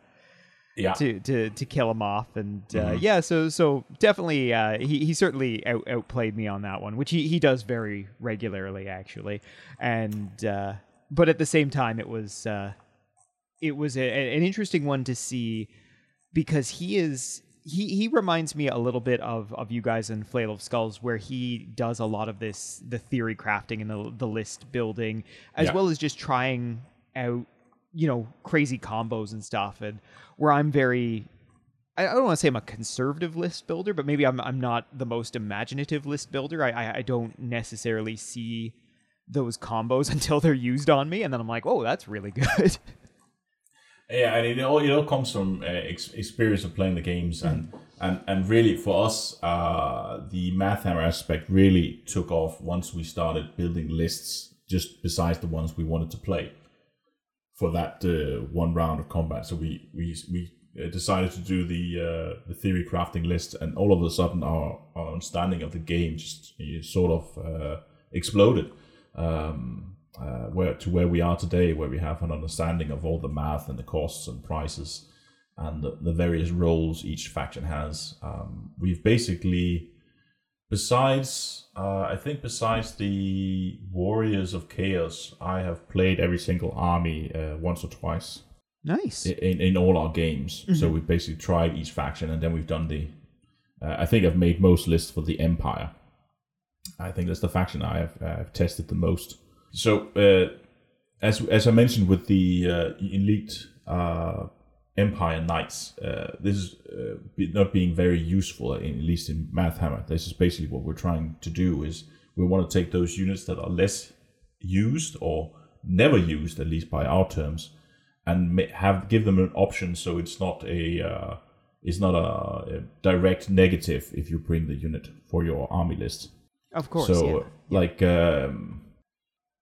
Yeah. to to to kill him off. And uh, yeah, so so definitely uh, he he certainly out, outplayed me on that one, which he he does very regularly actually. And uh, but at the same time, it was. Uh, it was a, an interesting one to see because he is he he reminds me a little bit of of you guys in Flail of Skulls where he does a lot of this the theory crafting and the the list building as Yeah. well as just trying out you know crazy combos and stuff and where I'm very I don't want to say I'm a conservative list builder, but maybe I'm I'm not the most imaginative list builder. I I, I don't necessarily see those combos until they're used on me, and then I'm like, oh, that's really good. Yeah, and it all it all comes from uh, ex- experience of playing the games, and and and really for us, uh, the math hammer aspect really took off once we started building lists, just besides the ones we wanted to play for that uh, one round of combat. So we we we uh, decided to do the uh, the theory crafting list, and all of a sudden our, our understanding of the game just uh, sort of exploded. Um, uh, where to where we are today, where we have an understanding of all the math and the costs and prices and the, the various roles each faction has. Um, we've basically, besides, uh, I think, besides the Warriors of Chaos, I have played every single army uh, once or twice. Nice. In, in all our games. Mm-hmm. So we've basically tried each faction and then we've done the. Uh, I think I've made most lists for the Empire. I think that's the faction I have I've tested the most. So, uh, as as I mentioned with the uh, elite uh, Empire Knights, uh, this is uh, not being very useful, in, at least in Mathhammer. This is basically what we're trying to do: is we want to take those units that are less used or never used, at least by our terms, and have give them an option so it's not a uh, it's not a, a, direct negative if you bring the unit for your army list. Of course. So, yeah. like, um,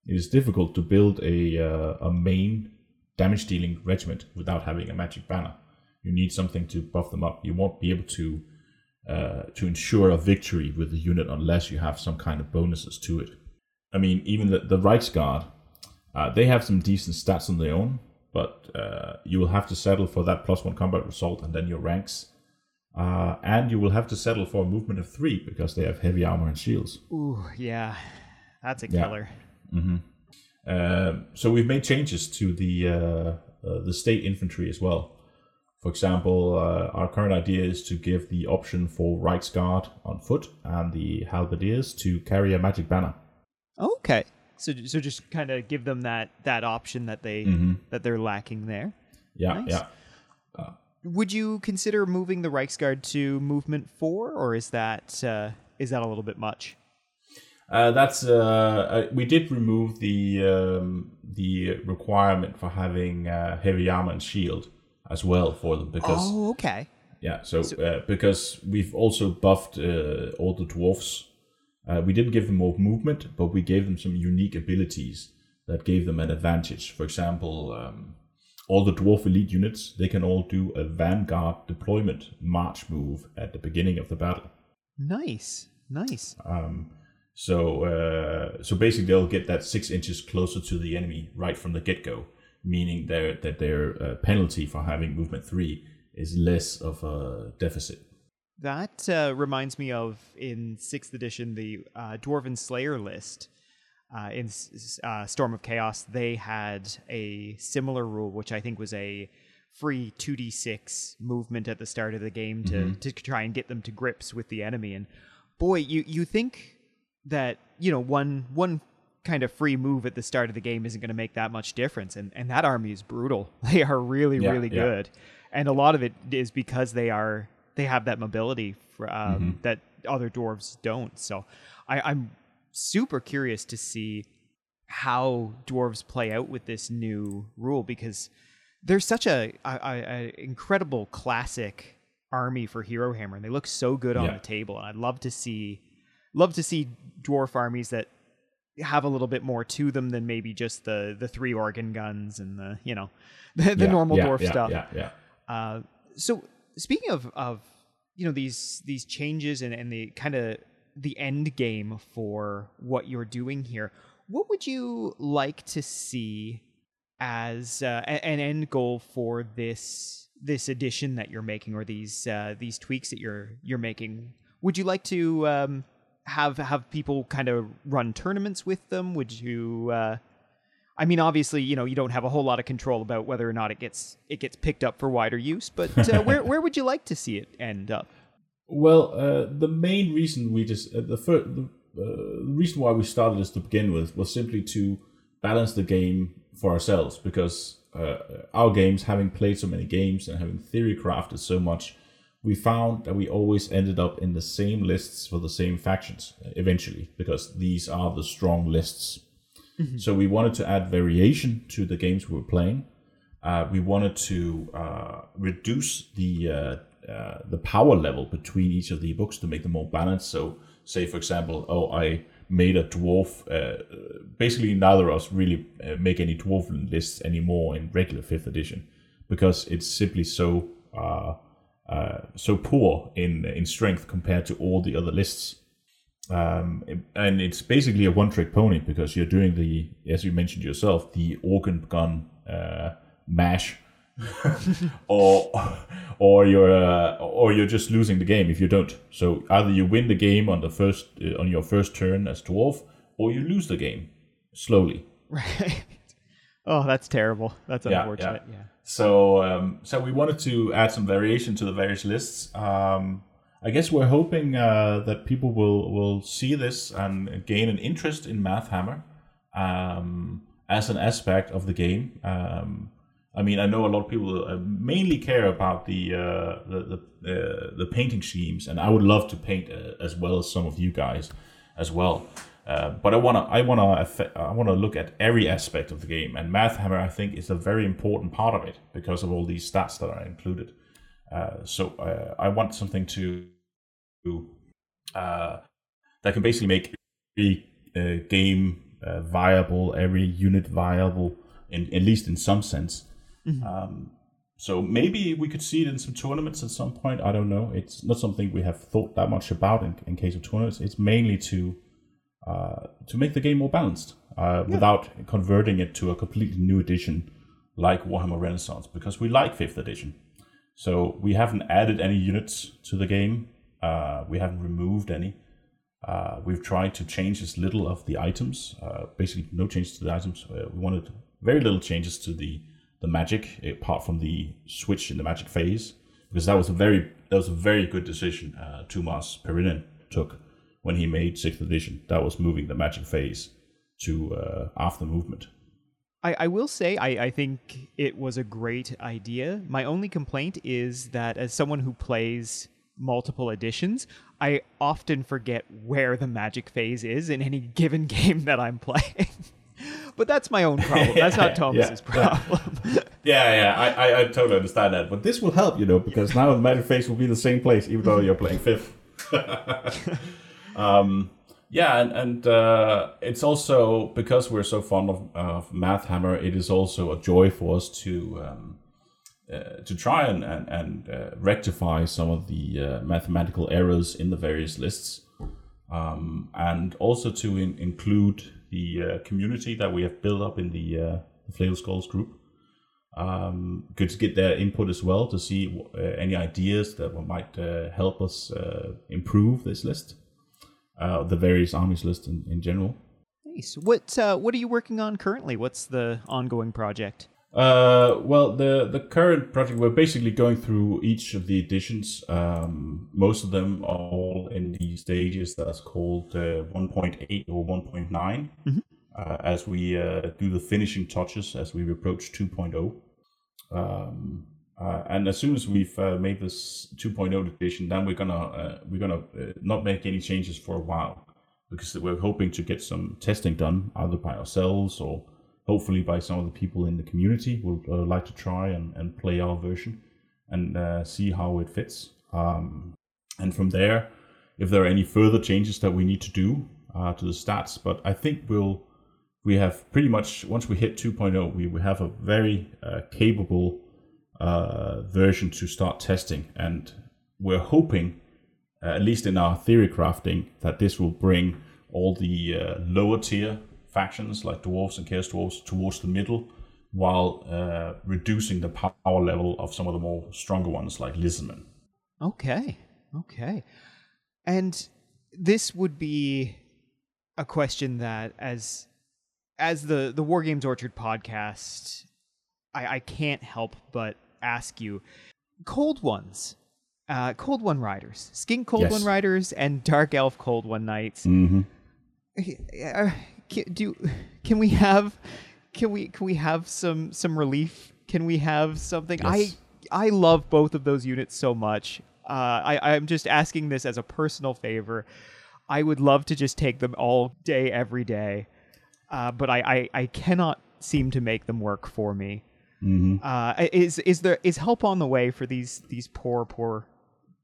it is difficult to build a uh, a main damage dealing regiment without having a magic banner. You need something to buff them up. You won't be able to uh, to ensure a victory with the unit unless you have some kind of bonuses to it. I mean, even the, the Reiksguard, uh, they have some decent stats on their own, but uh, you will have to settle for that plus one combat result and then your ranks. Uh, and you will have to settle for a movement of three because they have heavy armor and shields. Ooh, yeah, that's a killer. Yeah. Mm-hmm. Um, so we've made changes to the uh, uh, the state infantry as well. For example, uh, our current idea is to give the option for Reiksguard on foot and the halberdiers to carry a magic banner. Okay, so so just kind of give them that that option that they mm-hmm. that they're lacking there. Yeah, nice. yeah. Would you consider moving the Reiksguard to movement four, or is that uh, is that a little bit much? Uh, that's uh, uh, we did remove the um, the requirement for having uh, heavy armor and shield as well for them because oh okay. Yeah so, so uh, because we've also buffed uh, all the dwarfs. We didn't give them more movement but we gave them some unique abilities that gave them an advantage. For example um, all the dwarf elite units they can all do a vanguard deployment march move at the beginning of the battle nice nice um, so uh, so basically, they'll get that six inches closer to the enemy right from the get go, meaning their, that their uh, penalty for having movement three is less of a deficit. That uh, reminds me of in sixth edition the uh, Dwarven Slayer list. Uh, in uh, Storm of Chaos, they had a similar rule, which I think was a free 2d6 movement at the start of the game to, mm-hmm. to try and get them to grips with the enemy. And boy, you, you think that you know one one kind of free move at the start of the game isn't going to make that much difference and and that army is brutal they are really yeah, really yeah. good and a lot of it is because they are they have that mobility for, um, mm-hmm. that other dwarves don't so I, i'm super curious to see how dwarves play out with this new rule because they're such a, a, a incredible classic army for hero hammer and they look so good on yeah. the table and i'd love to see love to see dwarf armies that have a little bit more to them than maybe just the the three organ guns and the you know the, the yeah, normal yeah, dwarf stuff. Yeah, yeah. Uh, so speaking of of you know these these changes and and the kind of the end game for what you're doing here, what would you like to see as uh, an end goal for this this edition that you're making or these uh, these tweaks that you're you're making? Would you like to um, have have people kind of run tournaments with them? Would you? Uh, I mean, obviously, you know, you don't have a whole lot of control about whether or not it gets it gets picked up for wider use. But uh, where where would you like to see it end up? Well, uh, the main reason we just uh, the first the, uh, the reason why we started this to begin with was simply to balance the game for ourselves because uh, our games, having played so many games and having theory crafted so much, we found that we always ended up in the same lists for the same factions eventually because these are the strong lists. Mm-hmm. So we wanted to add variation to the games we were playing. Uh, we wanted to uh, reduce the uh, the power level between each of the books to make them more balanced. So, say for example, oh, I made a dwarf. Uh, basically, neither of us really uh, make any dwarf lists anymore in regular fifth edition because it's simply so uh, uh, so poor in in strength compared to all the other lists. Um, and it's basically a one-trick pony because you're doing the, as you mentioned yourself, the organ gun mash, or or you're uh, or you're just losing the game if you don't. So either you win the game on the first uh, on your first turn as dwarf, or you lose the game slowly. Right. Oh, that's terrible. That's Yeah, unfortunate. Yeah. So, um, so we wanted to add some variation to the various lists. Um, I guess we're hoping uh, that people will will see this and gain an interest in Math Hammer um, as an aspect of the game. Um, I mean, I know a lot of people uh, mainly care about the uh, the the, uh, the painting schemes, and I would love to paint uh, as well as some of you guys as well. Uh, but I wanna I wanna I wanna look at every aspect of the game, and Math Hammer I think is a very important part of it because of all these stats that are included. So I want something to that can basically make every game viable, every unit viable, in at least in some sense. Um, so maybe we could see it in some tournaments at some point. I don't know. It's not something we have thought that much about in, in case of tournaments. It's mainly to uh, to make the game more balanced uh, without converting it to a completely new edition like Warhammer Renaissance because we like fifth edition. So we haven't added any units to the game. Uh, we haven't removed any. Uh, we've tried to change as little of the items. Uh, basically, no changes to the items. Uh, we wanted very little changes to the the magic, apart from the switch in the magic phase, because that was a very that was a very good decision uh, Tuomas Pirinen took when he made sixth edition. That was moving the magic phase to uh, after movement. I, I will say I, I think it was a great idea. My only complaint is that as someone who plays multiple editions, I often forget where the magic phase is in any given game that I'm playing. but that's my own problem. That's not Thomas's problem. Yeah, yeah, I, I, I totally understand that. But this will help, you know, because now the magic phase will be the same place, even though you're playing fifth. um, yeah, and, and uh, it's also because we're so fond of, of Math Hammer, it is also a joy for us to um, uh, to try and and, and uh, rectify some of the uh, mathematical errors in the various lists, um, and also to in- include the uh, community that we have built up in the uh, Flail Skulls group. Um, good to get their input as well to see uh, any ideas that might uh, help us uh, improve this list, uh, the various armies list in, in general. nice. What uh, what are you working on currently? What's the ongoing project? Uh, well, the the current project we're basically going through each of the editions. Um, most of them are all in the stages that's called uh, 1.8 or 1.9. Uh, as we uh, do the finishing touches as we approach 2.0. Um, uh, and as soon as we've uh, made this 2.0 edition, then we're gonna uh, we're gonna uh, not make any changes for a while because we're hoping to get some testing done either by ourselves or hopefully by some of the people in the community would uh, like to try and, and play our version and uh, see how it fits. Um, and from there, if there are any further changes that we need to do uh, to the stats, but I think we'll we have pretty much once we hit 2.0, we we have a very uh, capable uh, version to start testing, and we're hoping, at least in our theory crafting, that this will bring all the uh, lower tier factions like dwarves and chaos dwarves towards the middle, while uh, reducing the power level of some of the more stronger ones like Lizardmen. Okay. Okay. And this would be a question that as as the the War Games Orchard podcast, I, I can't help but ask you cold ones. Uh, cold one riders, skink cold Yes. one riders, and dark elf cold one knights. Mm-hmm. Can, do can we have can we can we have some some relief? Can we have something? Yes. I I love both of those units so much. Uh, I I'm just asking this as a personal favor. I would love to just take them all day every day, uh, but I, I I cannot seem to make them work for me. Mm-hmm. Uh, is is there is help on the way for these these poor poor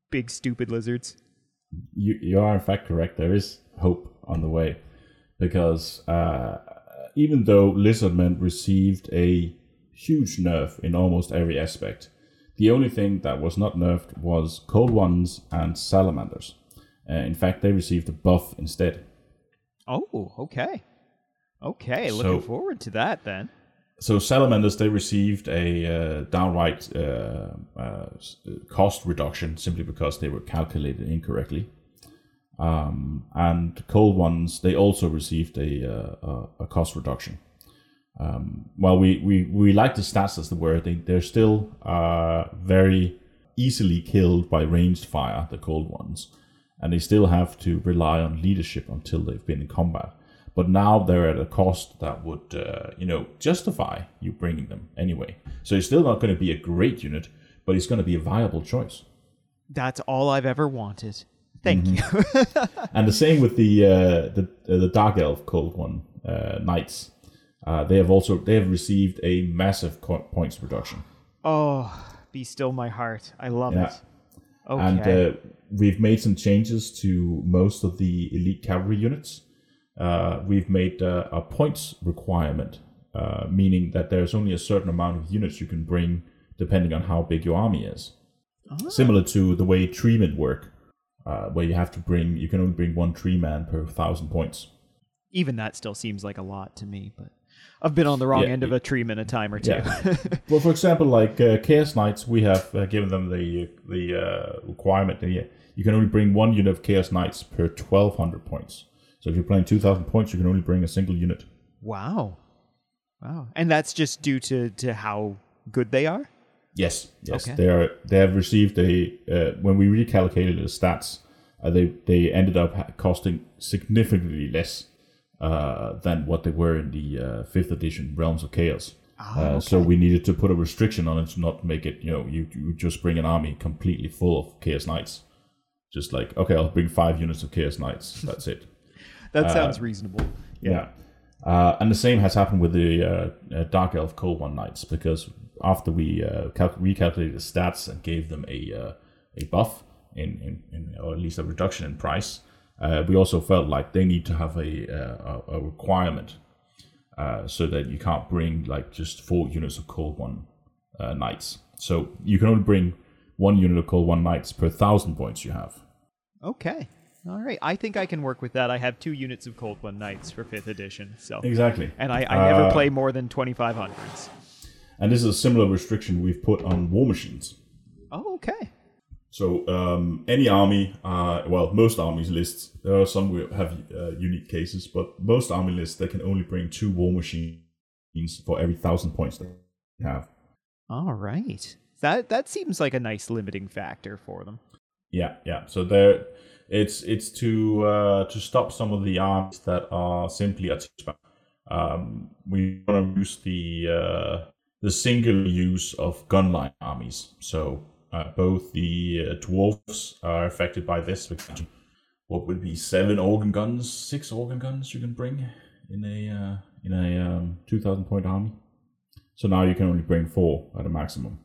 big stupid lizards? You, you are in fact correct. There is hope on the way because uh, even though Lizardmen received a huge nerf in almost every aspect, The only thing that was not nerfed was Cold Ones and Salamanders. Uh, in fact, they received a buff instead. Oh, okay. Okay, So- looking forward to that then. So Salamanders, they received a uh, downright uh, uh, cost reduction simply because they were calculated incorrectly. Um, and Cold Ones, they also received a, uh, a, cost reduction. Um, while we, we, we like the stats as they were, they, they're still uh, very easily killed by ranged fire, the Cold Ones. And they still have to rely on leadership until they've been in combat. But now they're at a cost that would, uh, you know, justify you bringing them anyway. So it's still not going to be a great unit, but it's going to be a viable choice. That's all I've ever wanted. Thank Mm-hmm. you. And the same with the uh, the uh, the Dark Elf Cold One uh, Knights. Uh, they have also they have received a massive co- points reduction. oh, be still my heart. I love Yeah. it. Okay. And uh, we've made some changes to most of the elite cavalry units. Uh, we've made uh, a points requirement, uh, meaning that there's only a certain amount of units you can bring depending on how big your army is. Similar to the way treatment work, uh, where you have to bring, you can only bring one tree man per thousand points. Even that still seems like a lot to me, but I've been on the wrong Yeah, end of a tree man a time or two. Yeah. well, for example, like uh, Chaos Knights, we have uh, given them the the uh, requirement that you, you can only bring one unit of Chaos Knights per 1200 points. So if you're playing 2000 points, you can only bring a single unit. wow. Wow. And that's just due to, to how good they are? Yes, yes, Okay. they are. They have received a uh, when we recalculated the stats, uh, they they ended up costing significantly less uh, than what they were in the uh, fifth edition Realms of Chaos. uh, So we needed to put a restriction on it to not make it. You know, you, you just bring an army completely full of Chaos Knights. Just like okay, I'll bring five units of Chaos Knights. That's it. That sounds reasonable. Yeah. Uh, and the same has happened with the uh, uh, Dark Elf Cold One Knights because after we uh, cal- recalculated the stats and gave them a uh, a buff in, in, in or at least a reduction in price, uh, we also felt like they need to have a uh, a, a requirement uh, so that you can't bring like just four units of Cold One uh, Knights. So you can only bring one unit of Cold One Knights per thousand points you have. Okay. All right. I think I can work with that. I have two units of Cold One Knights for 5th edition. So, Exactly. And I, I never Uh, play more than 2500s. And this is a similar restriction we've put on war machines. Oh, okay. So um, any army, uh, well, most armies lists. There are some we have uh, unique cases, but most army lists they can only bring two war machines for every thousand points they have. All right. That that seems like a nice limiting factor for them. Yeah, yeah. So there, it's it's to uh, to stop some of the arms that are simply a. Um, we want to use the uh, the single use of gunline armies. So uh, both the uh, dwarves are affected by this. What would be seven organ guns, six organ guns you can bring in a uh, in a um, two thousand point army. So now you can only bring four at a maximum.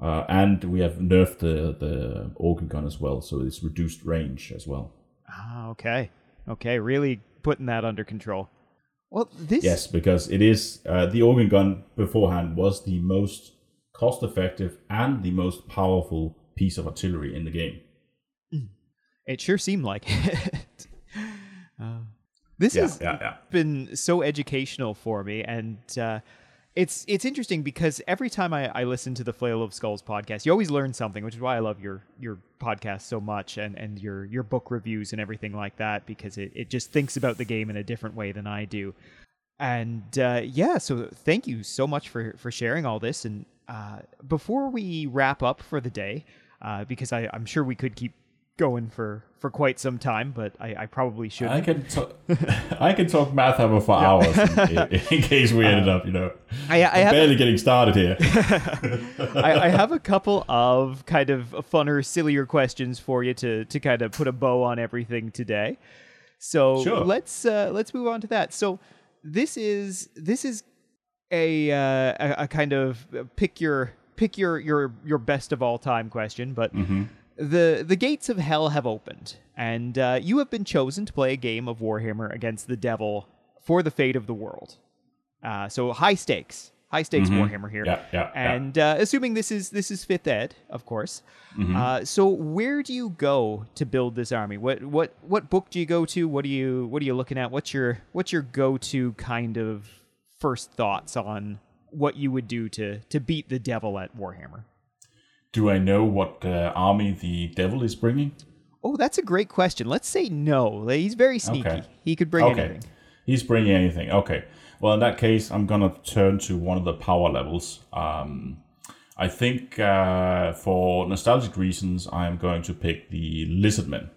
Uh, and we have nerfed the, the organ gun as well, so it's reduced range as well. Ah, okay. Okay, really putting that under control. Well, this Yes, because it is uh, the organ gun beforehand was the most cost effective and the most powerful piece of artillery in the game. it sure seemed like it. Uh, this Yeah, has yeah, yeah. been so educational for me, and uh, it's it's interesting because every time I, I listen to the Flail of Skulls podcast, you always learn something, which is why I love your your podcast so much, and and your your book reviews and everything like that, because it, it just thinks about the game in a different way than I do. And uh, yeah, so thank you so much for for sharing all this. And uh, before we wrap up for the day, uh, because I, I'm sure we could keep going for for quite some time, but I, I probably should. I can talk, I can talk math hammer for hours in, in case we ended up, you know, I, I have barely getting started here. I, I have a couple of kind of funner, sillier questions for you to to kind of put a bow on everything today. So Sure. let's uh, let's move on to that. So this is this is a uh, a, a kind of pick your pick your your your best of all time question, but the the gates of hell have opened, and uh, you have been chosen to play a game of Warhammer against the devil for the fate of the world. Uh, so high stakes, high stakes Warhammer here. Yeah, yeah, yeah. And uh, assuming this is this is fifth ed, of course. Mm-hmm. Uh, so where do you go to build this army? What what what book do you go to? What are you what are you looking at? What's your what's your go to kind of first thoughts on what you would do to to beat the devil at Warhammer? Do I know what uh, army the devil is bringing? Oh, that's a great question. Let's say no. He's very sneaky. Okay. He could bring Okay. anything. He's bringing anything. Okay. Well, in that case, I'm going to turn to one of the power levels. Um, I think uh, for nostalgic reasons, I am going to pick the Lizardmen.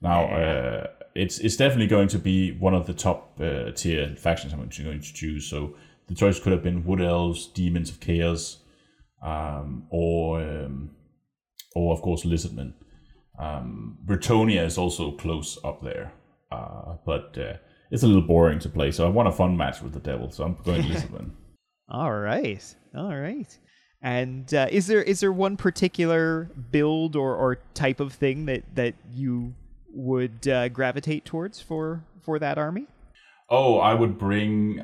Now, uh, it's it's definitely going to be one of the top uh, tier factions I'm going to choose. So the choice could have been Wood Elves, Demons of Chaos, um, or um, or of course Lizardmen. Um, Bretonnia is also close up there, uh, but uh, it's a little boring to play. So I want a fun match with the devil, so I'm going Lizardmen. All right. All right. And uh, is there is there one particular build or, or type of thing that, that you would uh, gravitate towards for for that army? Oh, I would bring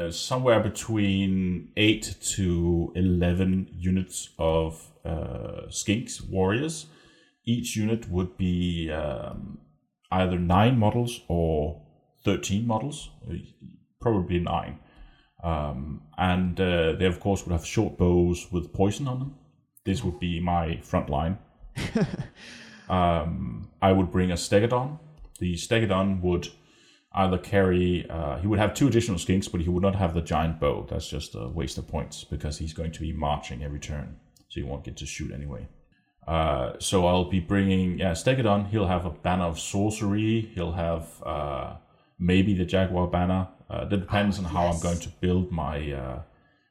uh, somewhere between eight to eleven units of uh, skinks warriors. Each unit would be um, either nine models or thirteen models, uh, probably nine. Um, and uh, they of course would have short bows with poison on them. This would be my front line. um, I would bring a Stegadon. The Stegadon would either carry uh, he would have two additional skinks, but he would not have the giant bow. That's just a waste of points because he's going to be marching every turn, so you won't get to shoot anyway. Uh, so I'll be bringing yeah Stegadon. He'll have a banner of sorcery. He'll have uh, maybe the Jaguar banner. Uh, that depends on how I'm going to build my uh,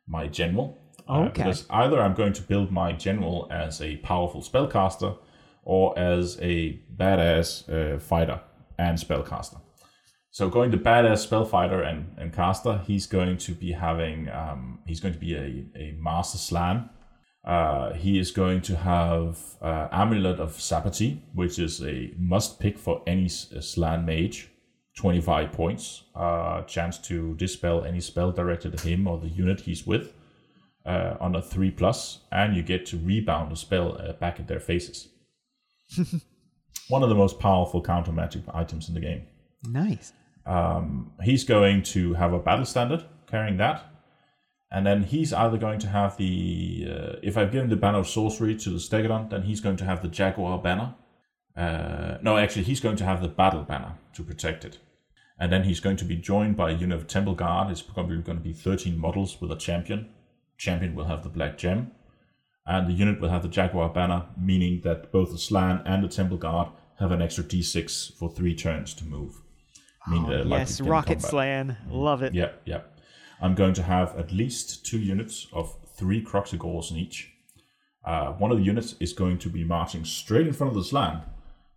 my general. Uh, Okay. because either I'm going to build my general as a powerful spellcaster or as a badass uh, fighter and spellcaster. So going to badass spellfighter and, and caster, he's going to be having um, he's going to be a, a master Slann. Uh, he is going to have uh, amulet of Sapati, which is a must pick for any s- Slann mage. 25 points, uh, chance to dispel any spell directed at him or the unit he's with uh, on a 3 plus, and you get to rebound the spell uh, back at their faces. One of the most powerful counter magic items in the game. Nice. Um, he's going to have a battle standard carrying that. And then he's either going to have the, uh, if I've given the banner of sorcery to the Stegadon, then he's going to have the Jaguar banner. Uh, no, actually, he's going to have the battle banner to protect it. And then he's going to be joined by a unit of Temple Guard. It's probably going to be 13 models with a champion. Champion will have the black gem. And the unit will have the Jaguar banner, meaning that both the Slann and the Temple Guard have an extra d6 for three turns to move. Meaning they're likely Oh, yes, to get in Rocket combat. Slann. Love it. Yeah, yeah. I'm going to have at least two units of three Kroxigors in each. Uh, one of the units is going to be marching straight in front of the Slann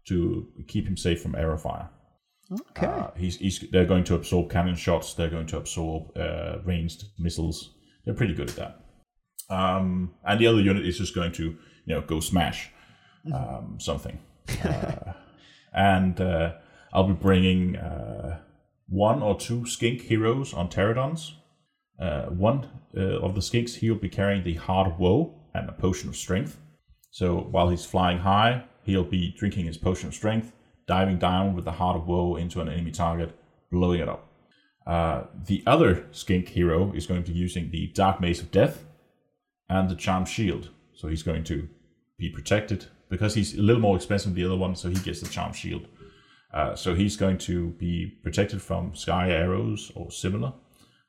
to keep him safe from arrow fire. Okay. Uh, he's, he's, they're going to absorb cannon shots. They're going to absorb uh, ranged missiles. They're pretty good at that. Um, and the other unit is just going to, you know, go smash um, something. Uh, and uh, I'll be bringing uh, one or two skink heroes on Terradons. Uh, one uh, of the skinks, he'll be carrying the of Woe and a Potion of Strength. So while he's flying high, he'll be drinking his Potion of Strength, diving down with the Heart of Woe into an enemy target, blowing it up. Uh, the other skink hero is going to be using the Dark Mace of Death and the Charm Shield. So he's going to be protected because he's a little more expensive than the other one, so he gets the Charm Shield. Uh, so he's going to be protected from sky arrows or similar,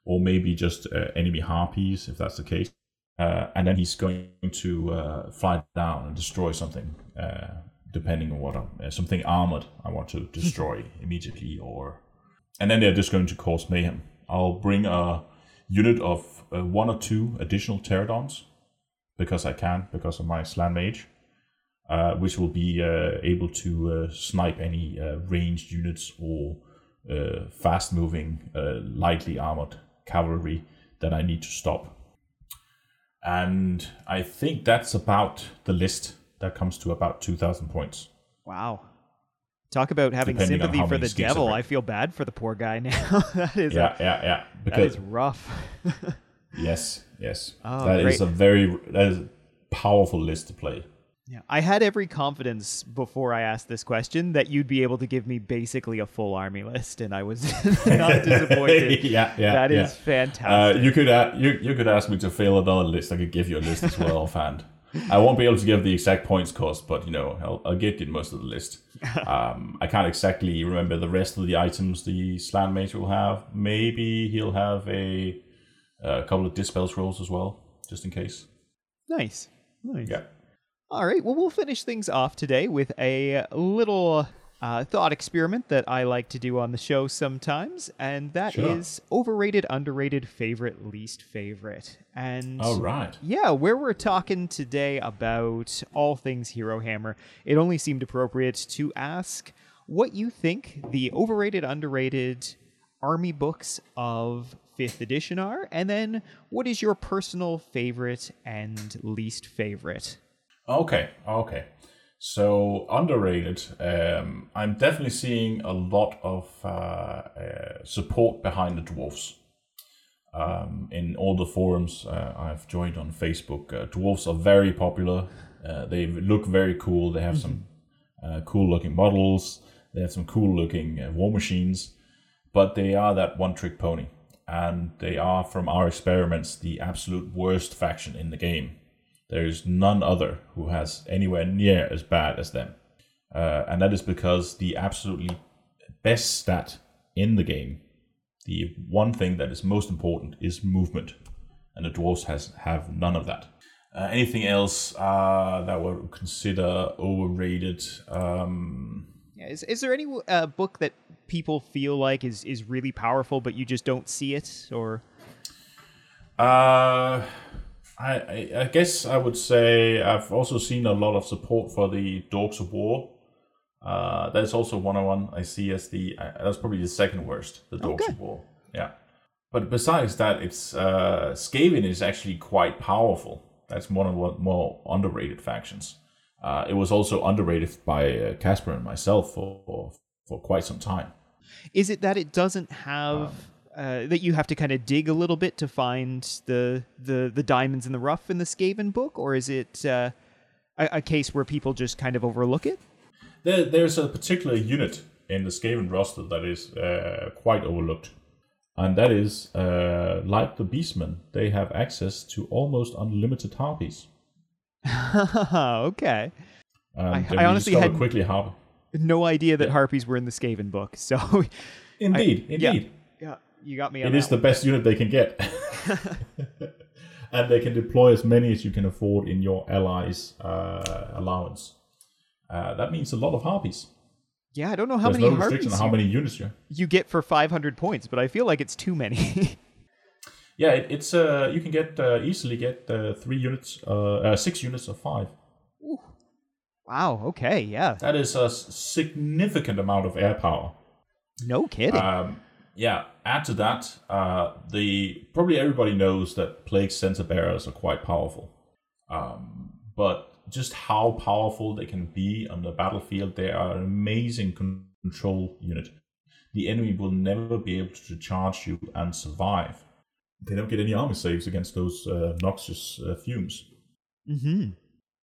or maybe just uh, enemy harpies if that's the case. Uh, and then he's going to uh, fly down and destroy something, uh, depending on what I'm, uh, something armored I want to destroy immediately, or and then they're just going to cause mayhem. I'll bring a unit of uh, one or two additional Terradons because I can because of my Slann mage uh, which will be uh, able to uh, snipe any uh, ranged units or uh, fast moving, uh, lightly armored cavalry that I need to stop. And I think that's about the list. That comes to about 2,000 points. Wow. Talk about having Depending sympathy for the devil. I feel bad for the poor guy now. that is Yeah, yeah, yeah. that is rough. Yes, yes. Oh, that is a very that is a powerful list to play. Yeah, I had every confidence before I asked this question that you'd be able to give me basically a full army list, and I was not disappointed. yeah, yeah. That yeah. is fantastic. Uh, you could uh, you you could ask me to fill another list. I could give you a list as well offhand. I won't be able to give the exact points cost, but you know I'll, I'll get you most of the list. Um, I can't exactly remember the rest of the items the Slann mage will have. Maybe he'll have a, a couple of dispel scrolls as well, just in case. nice, nice. Yeah. All right. Well, we'll finish things off today with a little uh, thought experiment that I like to do on the show sometimes, and that is Sure. overrated, underrated, favorite, least favorite. And All right. yeah, where we're talking today about all things Hero Hammer, it only seemed appropriate to ask what you think the overrated, underrated army books of 5th edition are, and then what is your personal favorite and least favorite? Okay, okay. So underrated. Um, I'm definitely seeing a lot of uh, uh, support behind the dwarfs. Um, in all the forums uh, I've joined on Facebook, uh, dwarfs are very popular. Uh, they look very cool. They have some uh, cool looking models. They have some cool looking uh, war machines, but they are that one trick pony, and they are, from our experiments, the absolute worst faction in the game. There is none other who has anywhere near as bad as them. Uh, and that is because the absolutely best stat in the game, the one thing that is most important, is movement. And the dwarves has have none of that. Uh, anything else uh, that would consider overrated? Um, Yeah, Is, is there any uh, book that people feel like is, is really powerful, but you just don't see it? Or Uh, I, I I guess I would say I've also seen a lot of support for the Dogs of War. Uh, that's also one on one I see as the uh, that's probably the second worst, the Dogs Okay. of War. Yeah, but besides that, it's uh, Skaven is actually quite powerful. That's one of the more underrated factions. Uh, it was also underrated by uh, Casper and myself for, for for quite some time. is it that it doesn't have uh, that you have to kind of dig a little bit to find the the the diamonds in the rough in the Skaven book, or is it uh, a, a case where people just kind of overlook it? There, there's a particular unit in the Skaven roster that is uh, quite overlooked. And that is, uh, like the Beastmen, they have access to almost unlimited harpies. okay, I- I honestly had- quickly harp- no idea that harpies were in the Skaven book. So Indeed, yeah. indeed. yeah, you got me. On It is the best unit they can get. and they can deploy as many as you can afford in your allies' uh, allowance. Uh, that means a lot of harpies. Yeah, I don't know how There's many no harpies how many units you you get for 500 points, but I feel like it's too many. Yeah, it, it's uh, you can get uh, easily get uh, three units, uh, uh, six units of five. wow. Okay. Yeah. That is a significant amount of air power. No kidding. Um, yeah. Add to that, uh, the probably everybody knows that plague censer bearers are quite powerful, um, but just how powerful they can be on the battlefield, they are an amazing con- control unit. The enemy will never be able to charge you and survive. They don't get any armor saves against those uh, noxious uh, fumes. mm-hmm.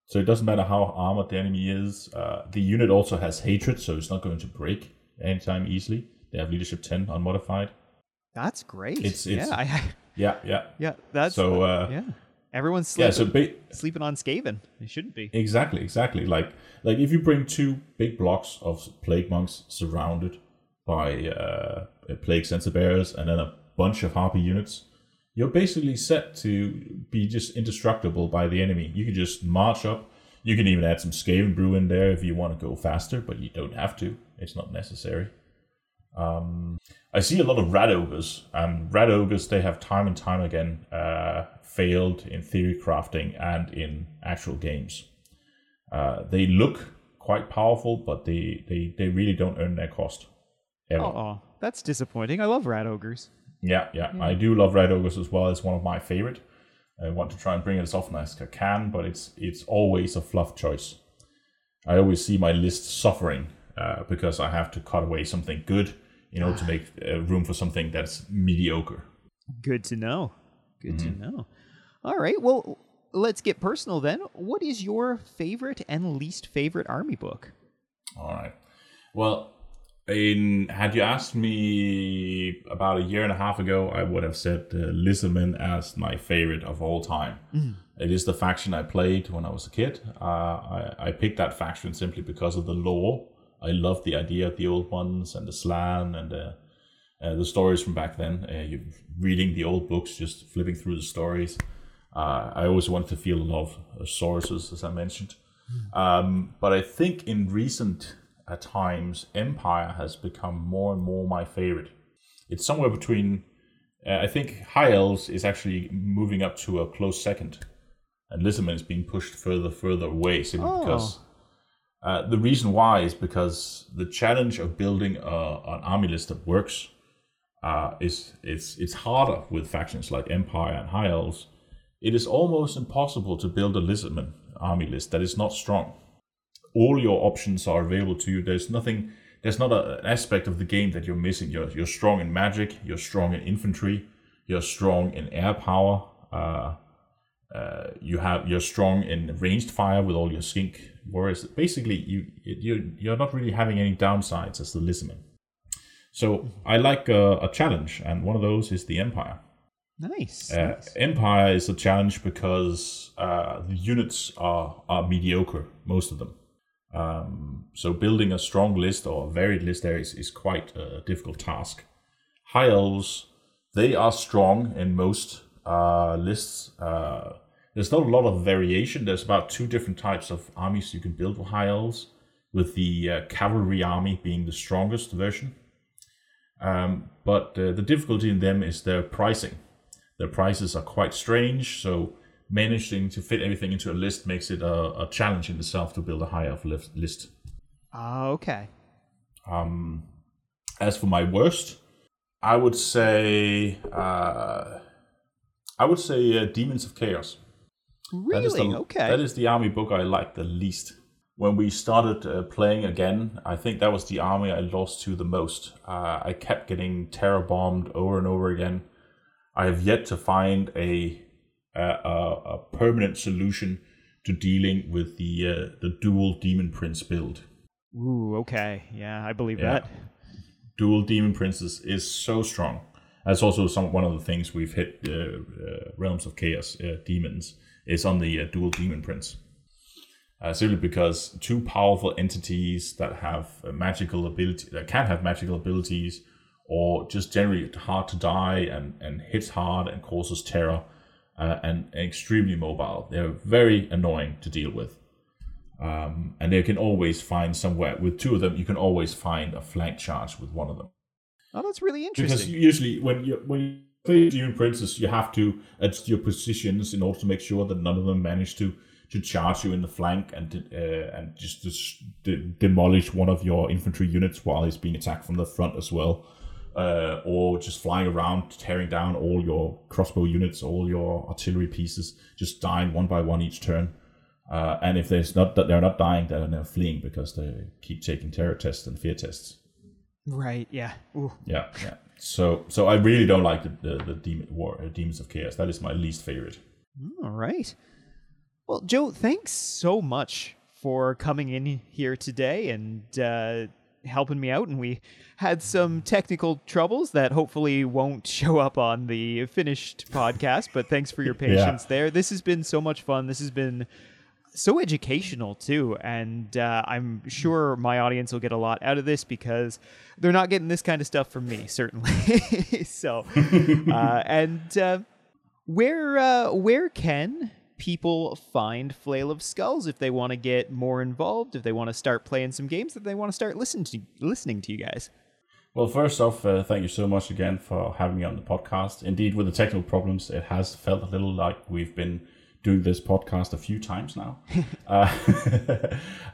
So it doesn't matter how armored the enemy is. Uh, the unit also has hatred, so it's not going to break anytime easily. They have leadership 10 unmodified. That's great. It's- it's- yeah. I, Yeah, yeah. yeah. That's So, uh, yeah. Everyone's sleeping, Yeah, so ba- sleeping on Skaven. They shouldn't be. exactly, exactly. Like like if you bring two big blocks of plague monks surrounded by uh, plague censer bearers and then a bunch of harpy units, you're basically set to be just indestructible by the enemy. You can just march up. You can even add some Skaven brew in there if you want to go faster, but you don't have to. It's not necessary. Um, I see a lot of rat ogres, and rat ogres they have time and time again uh, failed in theory crafting and in actual games. Uh, they look quite powerful, but they, they, they really don't earn their cost. Ever. Oh, that's disappointing. I love rat ogres. Yeah, yeah, I do love rat ogres as well. It's one of my favorite. I want to try and bring it as often as I can, but it's it's always a fluff choice. I always see my list suffering uh, because I have to cut away something good in order to make uh, room for something that's mediocre. Good to know. good to know. All right, well, let's get personal then. What is your favorite and least favorite army book? All right. Well, in had you asked me about a year and a half ago, I would have said uh, Lizardmen as my favorite of all time. It is the faction I played when I was a kid. Uh, I, I picked that faction simply because of the lore. I love the idea of the old ones and the Slann and the, uh, the stories from back then. Uh, you reading the old books, just flipping through the stories. Uh, I always wanted to feel a lot of sources, as I mentioned. Um, but I think in recent uh, times, Empire has become more and more my favorite. It's somewhere between. Uh, I think High Elves is actually moving up to a close second, and Lizardmen is being pushed further, further away simply Oh. because. Uh, the reason why is because the challenge of building a, an army list that works uh, is it's it's harder with factions like Empire and High Elves. It is almost impossible to build a Lizardman army list that is not strong. All your options are available to you. There's nothing. There's not a, an aspect of the game that you're missing. You're you're strong in magic. You're strong in infantry. You're strong in air power. Uh, uh, you have you're strong in ranged fire with all your skink warriors. Basically, you you you're not really having any downsides as the Lizardman. So I like a, a challenge, and one of those is the Empire. Nice. Uh, nice. Empire is a challenge because uh, the units are, are mediocre, most of them. Um, so building a strong list or a varied list there is, is quite a difficult task. High elves, they are strong in most uh, lists. Uh, there's not a lot of variation. There's about two different types of armies you can build with high elves, with the uh, cavalry army being the strongest version. Um, but uh, the difficulty in them is their pricing. Their prices are quite strange, so managing to fit everything into a list makes it a, a challenge in itself to build a high elf list- list. Ah, okay. Um, as for my worst, I would say uh, I would say uh, Demons of Chaos. Really? That is the, okay. That is the army book I like the least. When we started uh, playing again, I think that was the army I lost to the most. Uh, I kept getting terror bombed over and over again. I have yet to find a a, a, a permanent solution to dealing with the uh, the dual demon prince build. Ooh, okay. Yeah, I believe Yeah. that. Dual demon princes is so strong. That's also some one of the things we've hit uh, uh, realms of chaos uh, demons is on the dual demon prince. Uh, simply because two powerful entities that have magical ability that can have magical abilities or just generally hard to die and, and hits hard and causes terror uh, and extremely mobile. They're very annoying to deal with. Um, and they can always find somewhere with two of them. You can always find a flank charge with one of them Oh, that's really interesting. because usually when you when you play Princess, you have to adjust your positions in order to make sure that none of them manage to to charge you in the flank and uh, and just, just de- demolish one of your infantry units while he's being attacked from the front as well. Uh, or just flying around, tearing down all your crossbow units, all your artillery pieces, just dying one by one each turn. Uh, and if there's not that they're not dying, they're now fleeing because they keep taking terror tests and fear tests. Right. Yeah. Ooh. Yeah, yeah. So, so I really don't like the the, the demon war, uh, demons of chaos. That is my least favorite. All right. Well, Joe, thanks so much for coming in here today and uh, helping me out. And we had some technical troubles that hopefully won't show up on the finished podcast. But thanks for your patience there. This has been so much fun. This has been so educational too and uh, i'm sure my audience will get a lot out of this because they're not getting this kind of stuff from me certainly so uh, and uh, where uh, where can people find flail of skulls if they want to get more involved if they want to start playing some games if they want to start listening to listening to you guys Well, first off, uh, thank you so much again for having me on the podcast. Indeed, with the technical problems, it has felt a little like we've been doing this podcast a few times now. uh,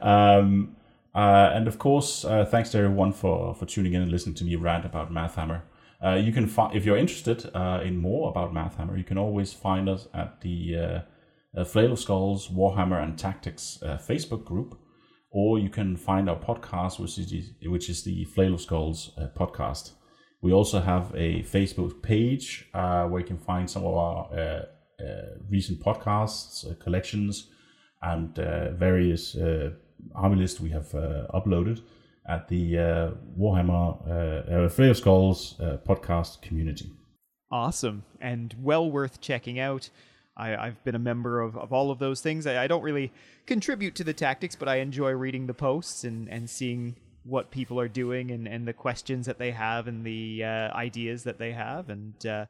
um, uh, and of course, uh, thanks to everyone for, for tuning in and listening to me rant about Mathhammer. Uh, you can find if you're interested uh, in more about Mathhammer, you can always find us at the uh, uh, Flail of Skulls Warhammer and Tactics Facebook group, or you can find our podcast, which is which is the Flail of Skulls podcast. We also have a Facebook page where you can find some of our recent podcasts, uh, collections, and uh, various uh, army lists we have uh, uploaded at the uh, Warhammer uh, uh, of Skulls uh, podcast community. Awesome and well worth checking out. I, I've been a member of, of all of those things. I, I don't really contribute to the tactics, but I enjoy reading the posts and, and seeing what people are doing and, and the questions that they have and the uh, ideas that they have. And uh,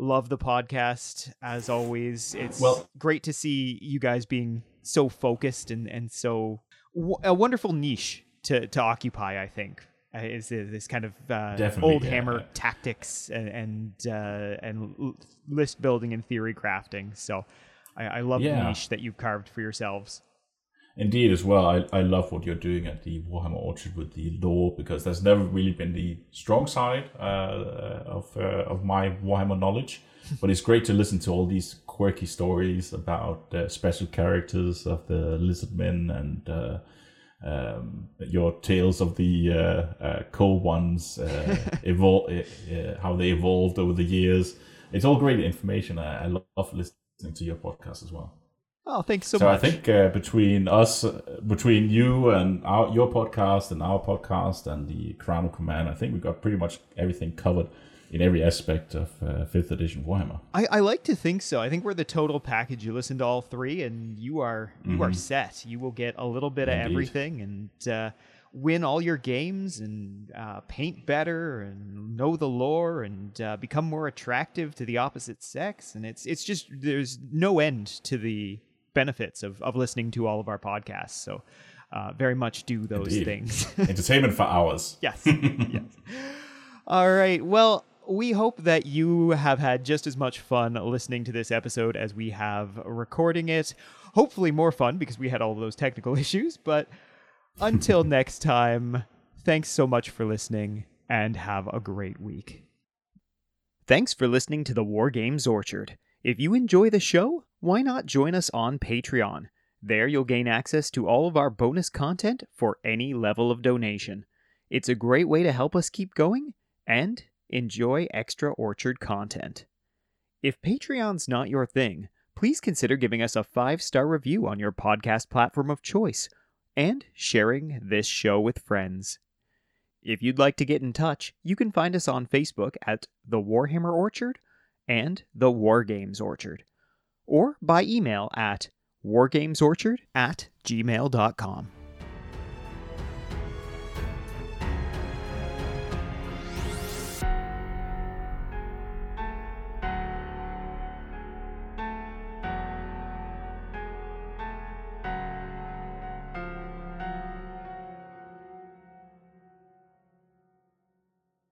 love the podcast as always. It's Well- great to see you guys being so focused and, and so w- a wonderful niche to, to occupy, I think. Uh, is this kind of uh, old yeah. hammer tactics and and, uh, and list building and theory crafting. So I, I love the niche that you've carved for yourselves. Indeed, as well, I, I love what you're doing at the Warhammer Orchard with the lore because that's never really been the strong side uh, of uh, of my Warhammer knowledge. but it's great to listen to all these quirky stories about uh, special characters of the Lizardmen and uh, um, your tales of the uh, uh, cold ones, uh, evol- uh, uh, how they evolved over the years. It's all great information. I, I love listening to your podcast as well. Oh, thanks so, much. So I think uh, between us, uh, between you and our, your podcast and our podcast and the Crown of Command, I think we got pretty much everything covered in every aspect of uh, fifth edition Warhammer. I, I like to think so. I think we're the total package. You listen to all three, and you are you are set. You will get a little bit of Mm-hmm. Everything, and uh, win all your games, and uh, paint better, and know the lore, and uh, become more attractive to the opposite sex. And it's it's just there's no end to the benefits of of listening to all of our podcasts. So. Uh, very much do those Indeed. things. Entertainment for hours. Yes. yes. All right. Well, we hope that you have had just as much fun listening to this episode as we have recording it. Hopefully, more fun because we had all those technical issues. But until next time, thanks so much for listening and have a great week. Thanks for listening to the War Games Orchard. If you enjoy the show, why not join us on Patreon? There you'll gain access to all of our bonus content for any level of donation. It's a great way to help us keep going and enjoy extra Orchard content. If Patreon's not your thing, please consider giving us a five star review on your podcast platform of choice and sharing this show with friends. If you'd like to get in touch, you can find us on Facebook at The Warhammer Orchard and The War Games Orchard, or by email at wargamesorchard at gmail.com.